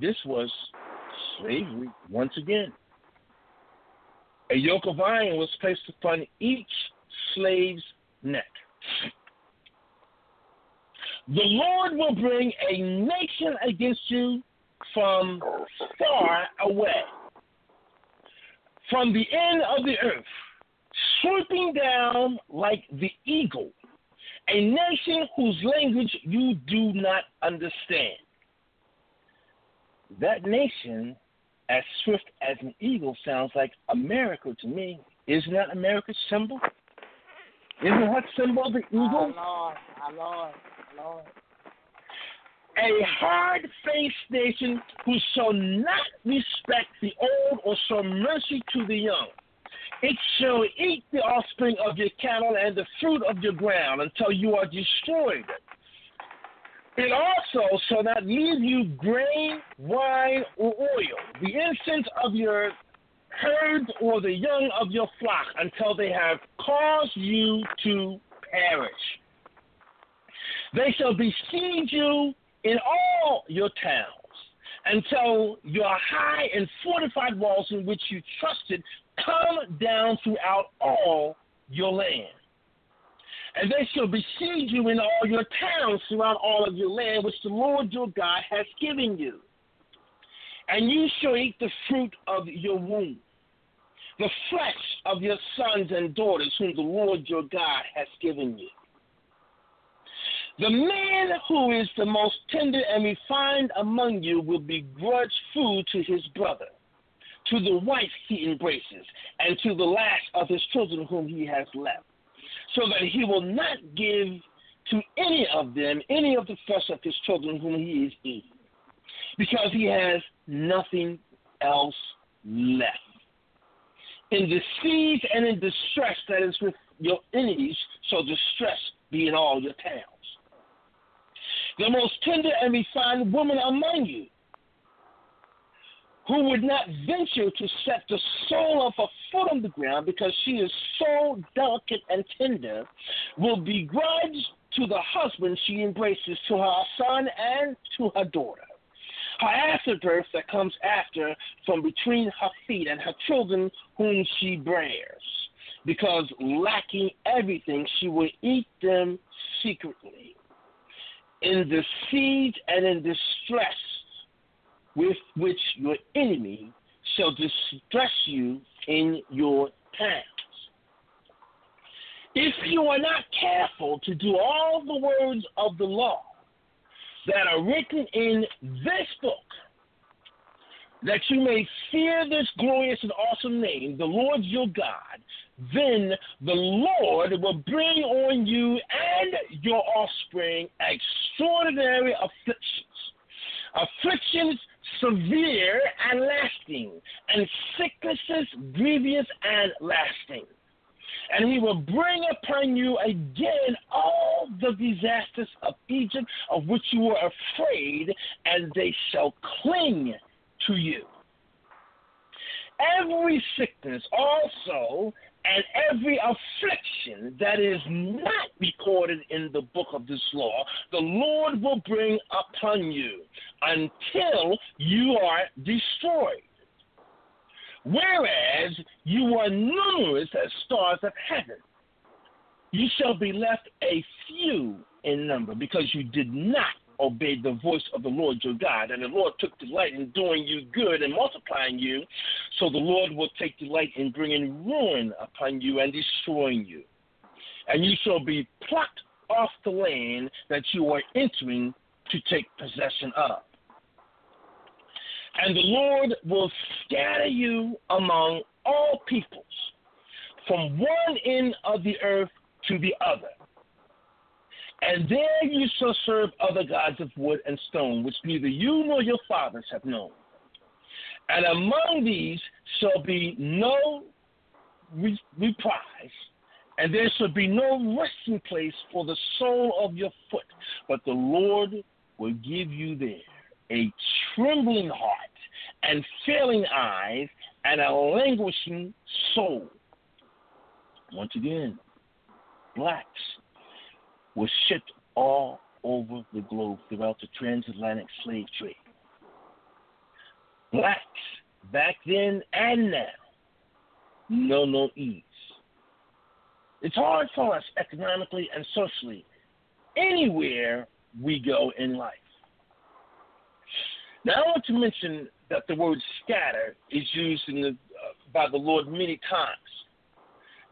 This was slavery once again. A yoke of iron was placed upon each slave's neck. The Lord will bring a nation against you from far away, from the end of the earth, swooping down like the eagle, a nation whose language you do not understand. That nation, as swift as an eagle, sounds like America to me. Isn't that America's symbol? Isn't that symbol the eagle?
Our Lord, our Lord, Lord.
a hard faced nation who shall not respect the old or show mercy to the young. It shall eat the offspring of your cattle and the fruit of your ground until you are destroyed. It also shall not leave you grain, wine, or oil, the incense of your herds or the young of your flock, until they have caused you to perish. They shall besiege you in all your towns until your high and fortified walls in which you trusted come down throughout all your land. And they shall besiege you in all your towns throughout all of your land, which the Lord your God has given you. And you shall eat the fruit of your womb, the flesh of your sons and daughters, whom the Lord your God has given you. The man who is the most tender and refined among you will begrudge food to his brother, to the wife he embraces, and to the last of his children whom he has left, so that he will not give to any of them any of the flesh of his children whom he is eating, because he has nothing else left. In siege and in distress that is with your enemies, shall distress be in all your towns the most tender and refined woman among you, who would not venture to set the sole of her foot on the ground because she is so delicate and tender, will begrudge to the husband she embraces, to her son and to her daughter. Her afterbirth that comes after from between her feet and her children whom she bears, because lacking everything, she will eat them secretly in the siege and in distress with which your enemy shall distress you in your towns. If you are not careful to do all the words of the law that are written in this book, that you may fear this glorious and awesome name, the Lord your God, then the Lord will bring on you and your offspring extraordinary afflictions, afflictions severe and lasting, and sicknesses grievous and lasting. And he will bring upon you again all the disasters of Egypt, of which you were afraid, and they shall cling to you. Every sickness also and every affliction that is not recorded in the book of this law, the Lord will bring upon you until you are destroyed. Whereas you are numerous as stars of heaven, you shall be left a few in number because you did not obey the voice of the Lord your God. And the Lord took delight in doing you good and multiplying you. So the Lord will take delight in bringing ruin upon you and destroying you. And you shall be plucked off the land that you are entering to take possession of. And the Lord will scatter you among all peoples, from one end of the earth to the other. And there you shall serve other gods of wood and stone, which neither you nor your fathers have known. And among these shall be no re- reprise, and there shall be no resting place for the sole of your foot, but the Lord will give you there a trembling heart and failing eyes and a languishing soul. Once again, blacks were shipped all over the globe throughout the transatlantic slave trade. Blacks back then and now know no ease. It's hard for us economically and socially anywhere we go in life. Now, I want to mention that the word scatter is used the, uh, by the Lord many times.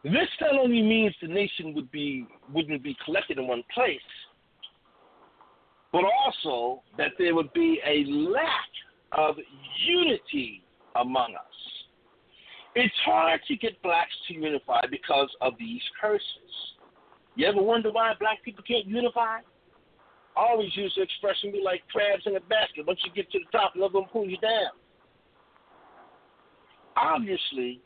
This not only means the nation would be wouldn't be collected in one place, but also that there would be a lack of unity among us. It's hard to get blacks to unify because of these curses. You ever wonder why black people can't unify? I always use the expression be like crabs in a basket. Once you get to the top, another one pull you down. Obviously,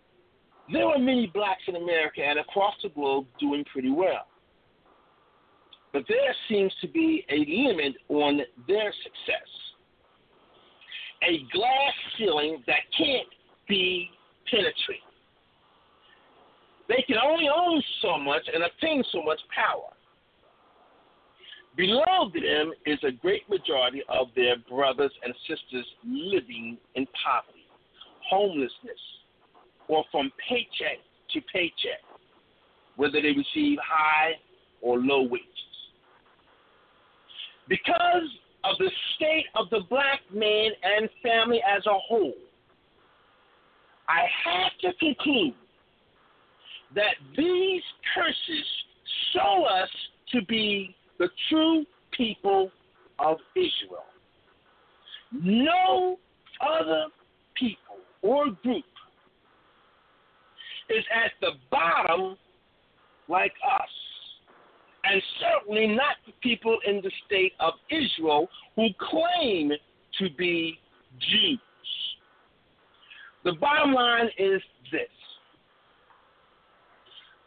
there are many blacks in America and across the globe doing pretty well. But there seems to be a limit on their success. A glass ceiling that can't be penetrated. They can only own so much and obtain so much power. Below them is a great majority of their brothers and sisters living in poverty, homelessness, or from paycheck to paycheck, whether they receive high or low wages. Because of the state of the black man and family as a whole, I have to conclude that these curses show us to be the true people of Israel. No other people or group is at the bottom like us. And certainly not the people in the state of Israel who claim to be Jews. The bottom line is this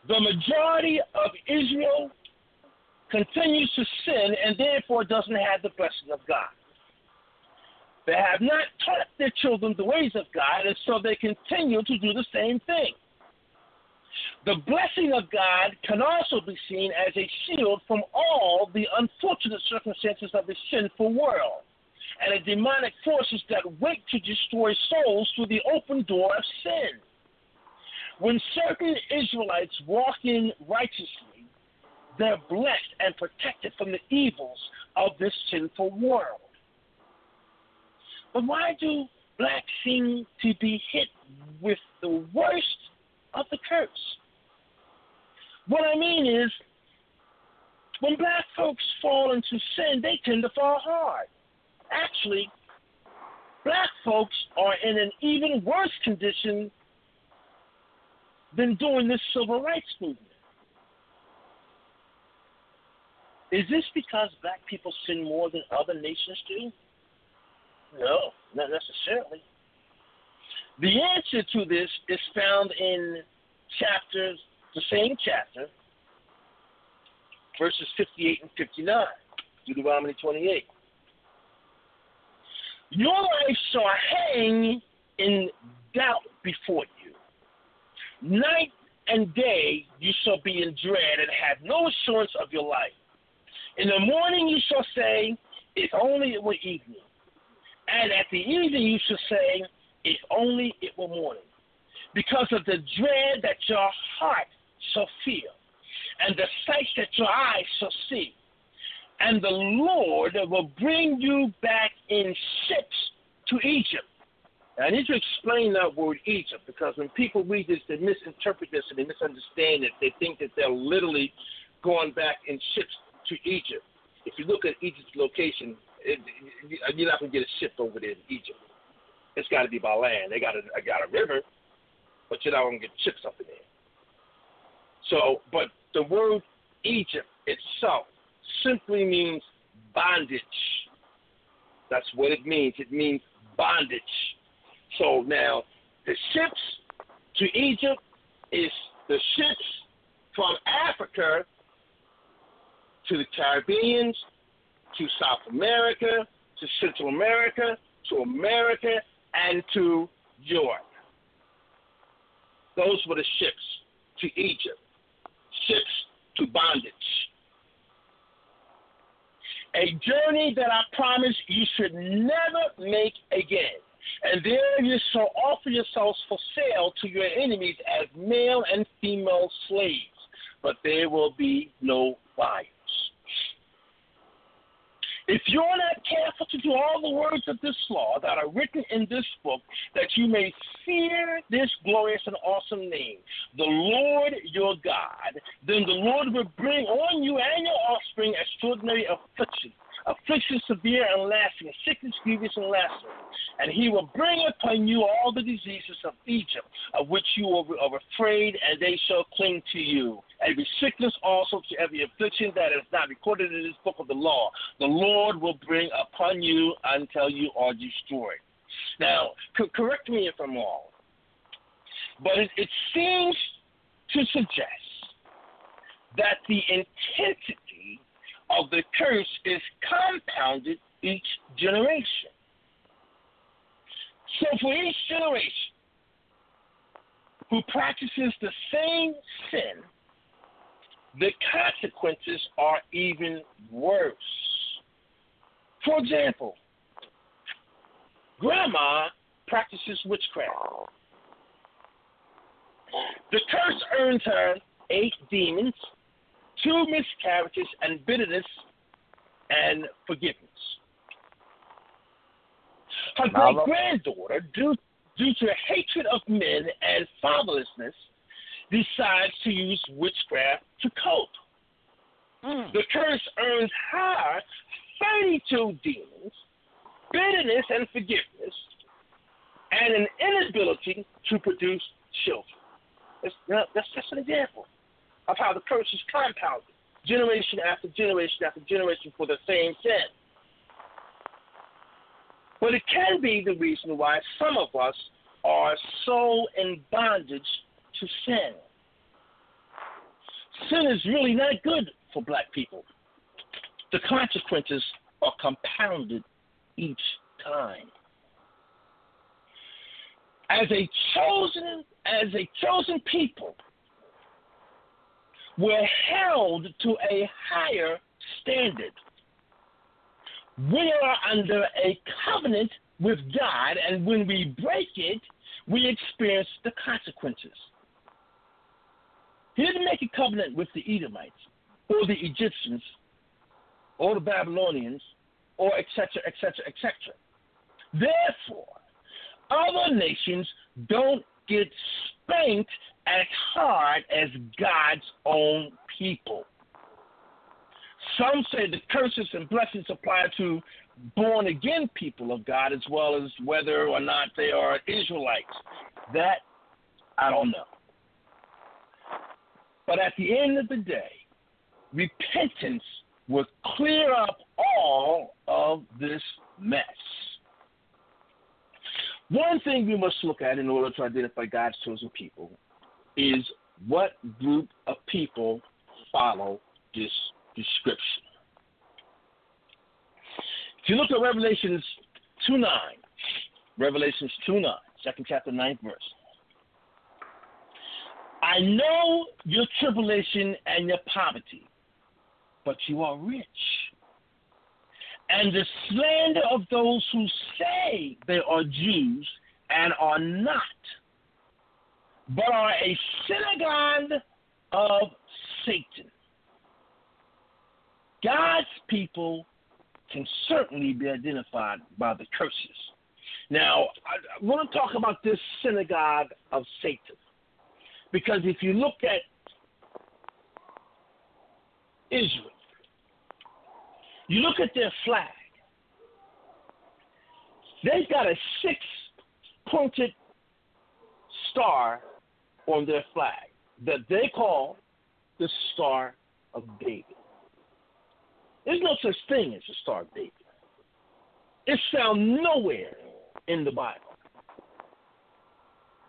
the majority of Israel continues to sin and therefore doesn't have the blessing of God. They have not taught their children the ways of God, and so they continue to do the same thing. The blessing of God can also be seen as a shield from all the unfortunate circumstances of the sinful world and the demonic forces that wait to destroy souls through the open door of sin. When certain Israelites walk in righteously, they're blessed and protected from the evils of this sinful world. But why do blacks seem to be hit with the worst of the curse? What I mean is, when black folks fall into sin, they tend to fall hard. Actually, black folks are in an even worse condition than during this civil rights movement. Is this because black people sin more than other nations do? No, not necessarily. The answer to this is found in chapters, the same chapter, verses 58 and 59. Deuteronomy 28. Your life shall hang in doubt before you. Night and day you shall be in dread and have no assurance of your life. In the morning you shall say, If only it were evening. And at the evening you shall say, If only it were morning. Because of the dread that your heart shall feel, and the sight that your eyes shall see. And the Lord will bring you back in ships to Egypt. Now, I need to explain that word Egypt because when people read this, they misinterpret this and they misunderstand it. They think that they're literally going back in ships to Egypt. If you look at Egypt's location, it, you're not going to get a ship over there in Egypt. It's got to be by land. They got a, got a river, but you're not to get ships up in there. So, but the word Egypt itself simply means bondage. That's what it means. It means bondage. So now, the ships to Egypt is the ships from Africa to the Caribbeans, to South America, to Central America, to America, and to Europe. Those were the ships to Egypt, ships to bondage. A journey that I promise you should never make again. And there you shall offer yourselves for sale to your enemies as male and female slaves, but there will be no buyers. If you're not careful to do all the words of this law that are written in this book, that you may fear this glorious and awesome name, the Lord your God, then the Lord will bring on you and your offspring extraordinary affliction, affliction severe and lasting, sickness grievous and lasting. And he will bring upon you all the diseases of Egypt, of which you are afraid, and they shall cling to you. Every sickness also to every affliction that is not recorded in this book of the law, the Lord will bring upon you until you are destroyed. Now, co- correct me if I'm wrong, but it, it seems to suggest that the intensity of the curse is compounded each generation. So for each generation who practices the same sin, the consequences are even worse. For example, grandma practices witchcraft. The curse earns her eight demons, two miscarriages, and bitterness and forgiveness. Her great granddaughter, due, due to hatred of men and fatherlessness, decides to use witchcraft to cope. Mm. The curse earns her 32 demons, bitterness and forgiveness, and an inability to produce children. That's, that's just an example of how the curse is compounded, generation after generation after generation for the same sin. But it can be the reason why some of us are so in bondage to sin. Sin is really not good for black people. The consequences are compounded each time. As a chosen as a chosen people, we're held to a higher standard. We are under a covenant with God, and when we break it, we experience the consequences. He didn't make a covenant with the Edomites or the Egyptians or the Babylonians or etc., etc., etc. Therefore, other nations don't get spanked as hard as God's own people. Some say the curses and blessings apply to born again people of God as well as whether or not they are Israelites. That I don't know. But at the end of the day, repentance will clear up all of this mess. One thing we must look at in order to identify God's chosen people is what group of people follow this description. If you look at Revelations 2 9, Revelations 2 9, second chapter, ninth verse. I know your tribulation and your poverty, but you are rich. And the slander of those who say they are Jews and are not, but are a synagogue of Satan. God's people can certainly be identified by the curses. Now, I, want to talk about this synagogue of Satan. Because if you look at Israel, you look at their flag, they've got a six pointed star on their flag that they call the Star of David. There's no such thing as the Star of David. It's found nowhere in the Bible.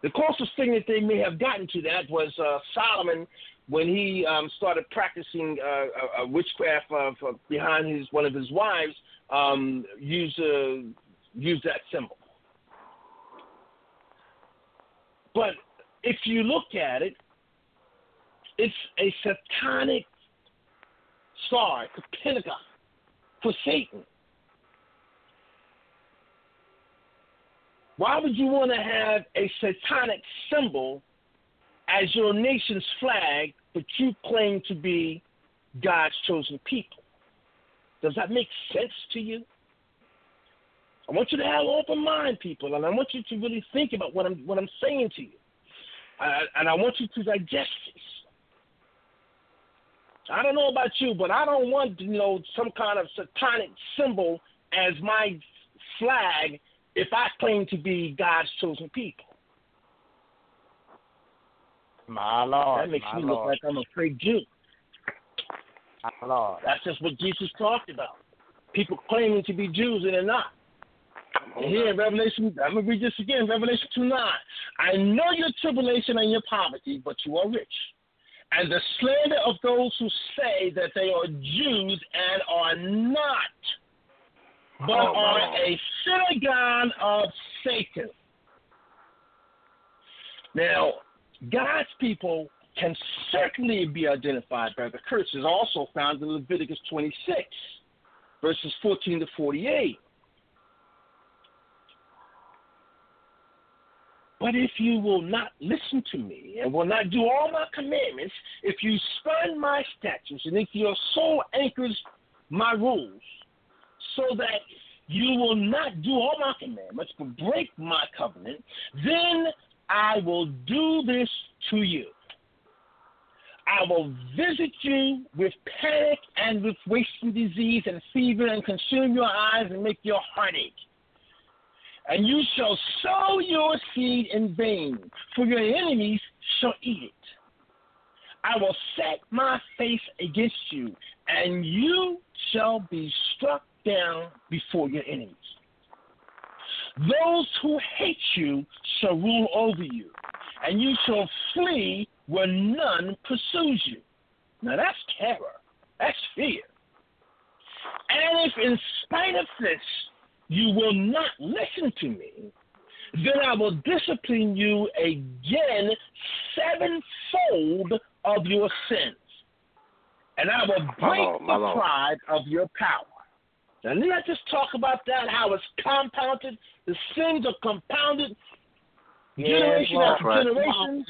The closest thing that they may have gotten to that was uh, Solomon when he um, started practicing uh, uh, witchcraft uh, behind his one of his wives. Um, used uh, used that symbol. But if you look at it, it's a satanic star, a pentagon for Satan. Why would you want to have a satanic symbol as your nation's flag, but you claim to be God's chosen people? Does that make sense to you? I want you to have an open mind, people, and I want you to really think about what I'm what I'm saying to you, and I want you to digest this. I don't know about you, but I don't want you know some kind of satanic symbol as my flag if I claim to be God's chosen people.
My Lord.
That makes me
Lord,
look like I'm a fake Jew.
my Lord.
That's just what Jesus talked about. People claiming to be Jews and they're not. Here in Revelation, I'm going to read this again, Revelation 2 9. I know your tribulation and your poverty, but you are rich. And the slander of those who say that they are Jews and are not, but
Oh,
are a synagogue of Satan. Now, God's people can certainly be identified by the curses also found in Leviticus 26, verses 14 to 48. But if you will not listen to me and will not do all my commandments, if you spurn my statutes, and if your soul anchors my rules, so that you will not do all my commandments, but break my covenant, then I will do this to you. I will visit you with panic and with wasting disease and fever and consume your eyes and make your heart ache. And you shall sow your seed in vain, for your enemies shall eat it. I will set my face against you, and you shall be struck down before your enemies. Those who hate you shall rule over you, and you shall flee where none pursues you. Now that's terror. That's fear. And if in spite of this you will not listen to me, then I will discipline you again sevenfold of your sins. And I will break
Lord, my
the
Lord.
pride of your power. Now, let's just talk about that, how it's compounded. The sins are compounded generation
Lord.
after
Right.
generation.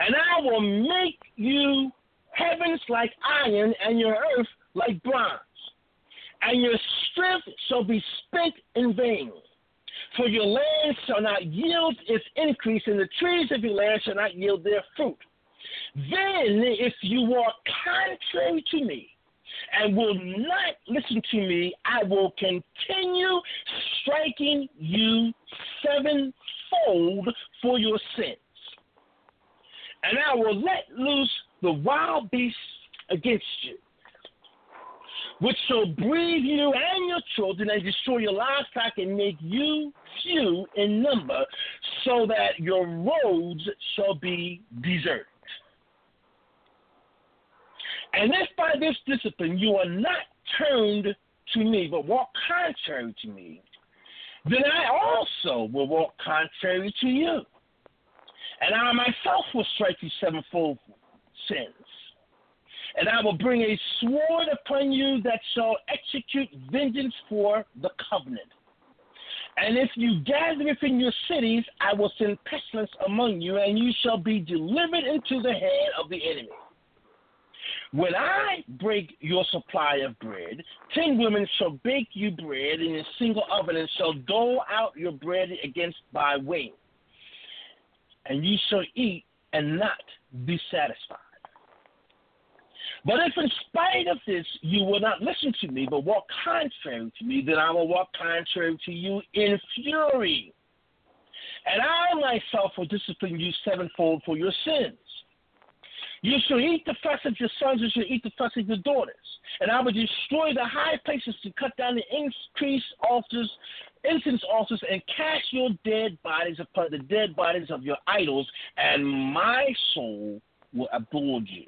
And I will make you heavens like iron and your earth like bronze. And your strength shall be spent in vain. For your land shall not yield its increase, and the trees of your land shall not yield their fruit. Then, if you walk contrary to me and will not listen to me, I will continue striking you sevenfold for your sins. And I will let loose the wild beasts against you, which shall breed you and your children and destroy your livestock and make you few in number, so that your roads shall be deserted. And if by this discipline you are not turned to me, but walk contrary to me, then I also will walk contrary to you. And I myself will strike you sevenfold sins. And I will bring a sword upon you that shall execute vengeance for the covenant. And if you gather within your cities, I will send pestilence among you, and you shall be delivered into the hand of the enemy. When I break your supply of bread, ten women shall bake you bread in a single oven, and shall dole out your bread against by weight. And you shall eat and not be satisfied. But if in spite of this you will not listen to me, but walk contrary to me, then I will walk contrary to you in fury. And I myself will discipline you sevenfold for your sins. You shall eat the flesh of your sons, you shall eat the flesh of your daughters. And I will destroy the high places to cut down the increased altars, incense altars, and cast your dead bodies upon the dead bodies of your idols, and my soul will abhor you.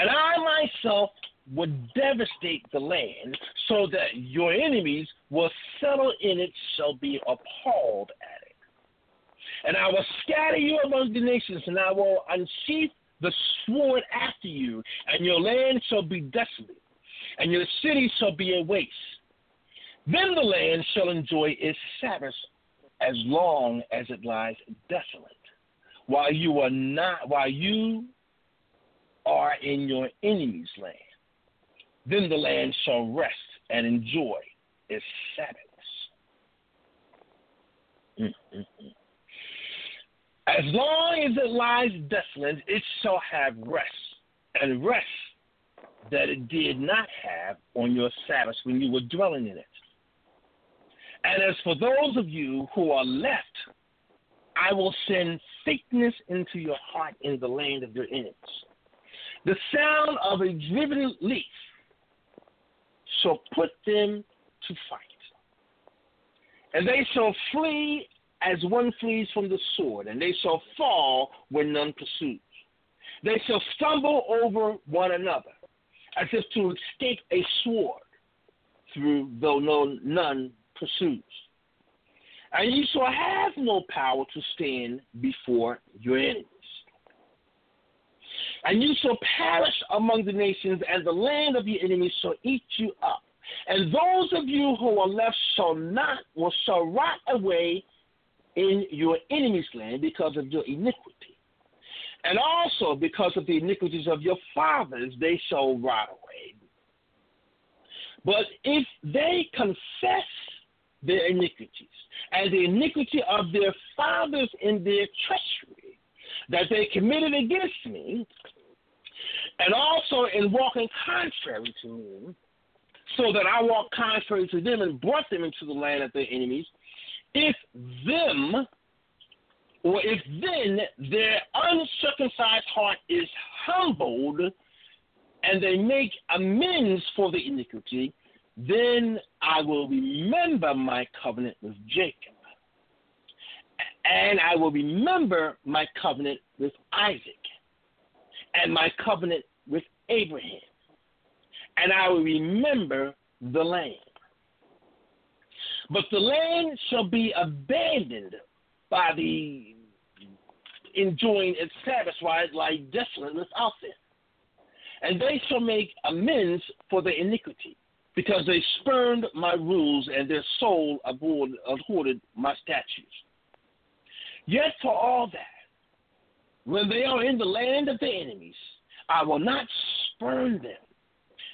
And I myself would devastate the land so that your enemies will settle in it, shall be appalled at it. And I will scatter you among the nations, and I will unsheath the sword after you, and your land shall be desolate, and your city shall be a waste. Then the land shall enjoy its Sabbath as long as it lies desolate, while you are not, while you are in your enemy's land. Then the land shall rest and enjoy its Sabbaths. Mm-mm-mm. As long as it lies desolate, it shall have rest, and rest that it did not have on your Sabbath when you were dwelling in it. And as for those of you who are left, I will send sickness into your heart in the land of your enemies. The sound of a driven leaf shall put them to fight. And they shall flee as one flees from the sword, and they shall fall when none pursues. They shall stumble over one another, as if to escape a sword, through though no none pursues. And you shall have no power to stand before your enemies. And you shall perish among the nations, and the land of your enemies shall eat you up. And those of you who are left shall not, will shall rot away in your enemy's land because of your iniquity. And also because of the iniquities of your fathers, they shall rot away. But if they confess their iniquities and the iniquity of their fathers in their treachery that they committed against me, and also in walking contrary to me, so that I walked contrary to them and brought them into the land of their enemies, if them or if then their uncircumcised heart is humbled and they make amends for the iniquity, then I will remember my covenant with Jacob. And I will remember my covenant with Isaac and my covenant with Abraham. And I will remember the land. But the land shall be abandoned by the enjoying its Sabbath while it lies desolate without them. And they shall make amends for their iniquity, because they spurned my rules and their soul abhorred, abhorred my statutes. Yet for all that, when they are in the land of their enemies, I will not spurn them,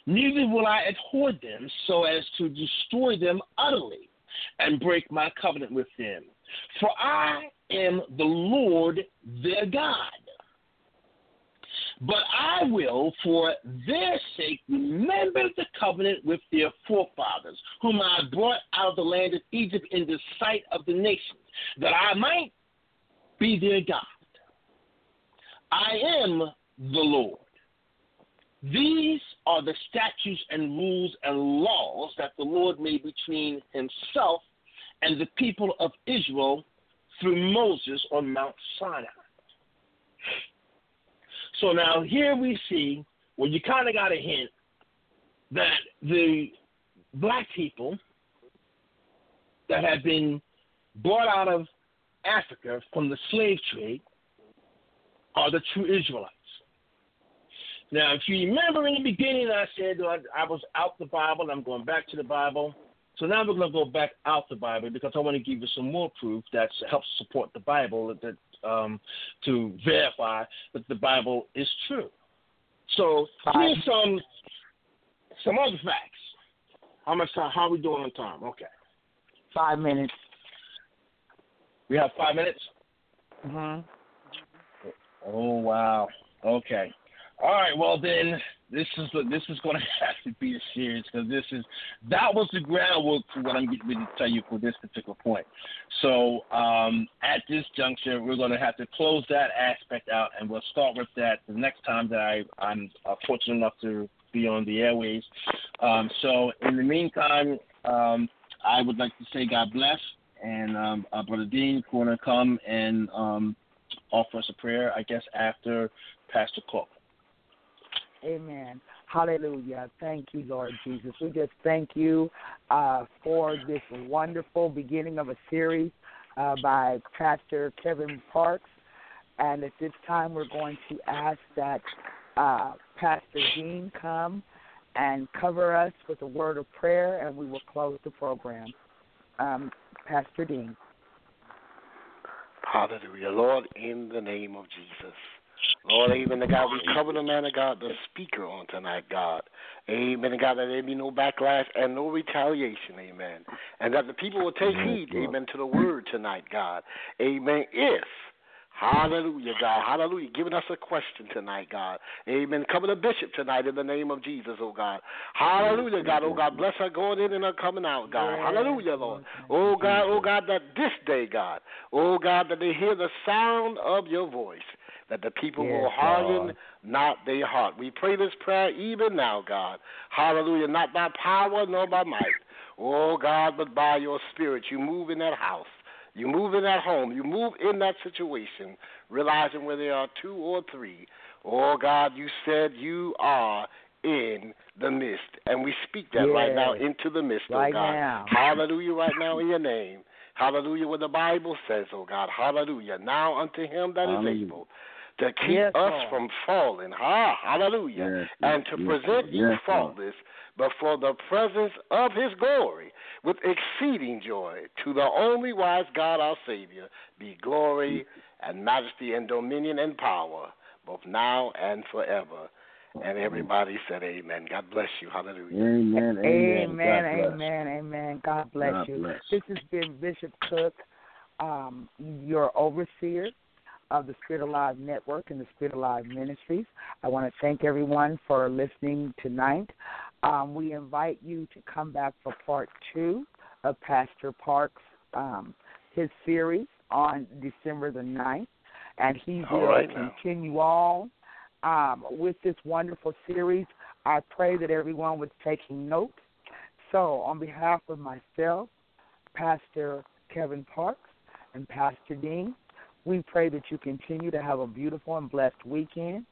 neither will I abhor them so as to destroy them utterly and break my covenant with them. For I am the Lord their God. But I will, for their sake, remember the covenant with their forefathers, whom I brought out of the land of Egypt in the sight of the nations, that I might be their God. I am the Lord. These are the statutes and rules and laws that the Lord made between himself and the people of Israel through Moses on Mount Sinai. So now here we see well, you kind of got a hint that the black people that had been brought out of Africa from the slave trade are the true Israelites. Now, if you remember in the beginning, I said I, I was out the Bible, I'm going back to the Bible. So now we're going to go back out the Bible because I want to give you some more proof that helps support the Bible that um, to verify that the Bible is true. So here's some some other facts. How much time? How are we doing on time? Okay,
Five minutes.
We have five minutes.
hmm
Oh wow. Okay. All right. Well then, this is this is going <laughs> to have to be a series because this is that was the groundwork for what I'm getting ready to tell you for this particular point. So um, at this juncture, we're going to have to close that aspect out, and we'll start with that the next time that I I'm uh, fortunate enough to be on the airways. Um, so in the meantime, um, I would like to say God bless, and um, uh, Brother Dean, going to come and um, offer us a prayer, I guess, after Pastor Cook.
Amen. Hallelujah. Thank you, Lord Jesus. We just thank you uh, for this wonderful beginning of a series uh, by Pastor Kevin Parks. And at this time, we're going to ask that uh, Pastor Dean come and cover us with a word of prayer, and we will close the program. Um, Pastor Dean.
Hallelujah. Lord, in the name of Jesus. Lord, amen to God. We cover the man of God, the speaker on tonight, God. Amen to God, that there be no backlash and no retaliation, amen. And that the people will take heed, amen, to the word tonight, God. Amen. If Hallelujah, God. Hallelujah. Giving us a question tonight, God. Amen. Cover the bishop tonight in the name of Jesus, oh God. Hallelujah, God. Oh God, bless her going in and her coming out, God. Hallelujah, Lord. Oh God, oh God, that this day, God. Oh God, that they hear the sound of your voice. That the people will harden
God.
not their heart. We pray this prayer even now, God. Hallelujah. Not by power nor by might. Oh God, but by your spirit. You move in that house. You move in that home. You move in that situation, realizing where there are two or three. Oh, God, you said you are in the midst. And we speak that right now into the midst, oh
Right
oh God.
now.
Hallelujah, right now in your name. Hallelujah, what the Bible says, oh God. Hallelujah. Now unto him that is able to keep
Yes,
us
Lord.
from falling. Ha, hallelujah.
Yes,
and to
yes,
present you
yes, Lord.
faultless before the presence of his glory with exceeding joy. To the only wise God our Savior be glory and majesty and dominion and power, both now and forever. And everybody said amen. God bless you. Hallelujah.
Amen. Amen.
Amen,
God bless.
amen, amen. God bless
God
you.
bless.
This has been Bishop Cook, um, your overseer of the Spirit Alive Network and the Spirit Alive Ministries. I want to thank everyone for listening tonight. Um, we invite you to come back for part two of Pastor Parks' um, his series on December the 9th. And he will
right
continue on um, with this wonderful series. I pray that everyone was taking notes. So, on behalf of myself, Pastor Kevin Parks, and Pastor Dean, we pray that you continue to have a beautiful and blessed weekend.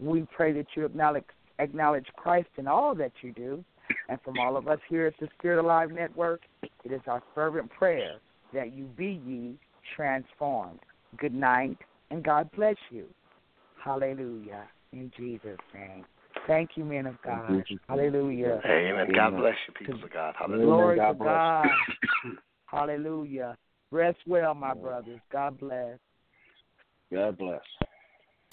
We pray that you acknowledge, acknowledge Christ in all that you do. And from all of us here at the Spirit Alive Network, it is our fervent prayer that you be ye transformed. Good night, and God bless you. Hallelujah. In Jesus' name. Thank you, men of God. Hallelujah.
Amen. God bless you, people of God. Hallelujah.
Glory
God
to. God. Hallelujah. Rest well, my brothers. God bless.
God bless.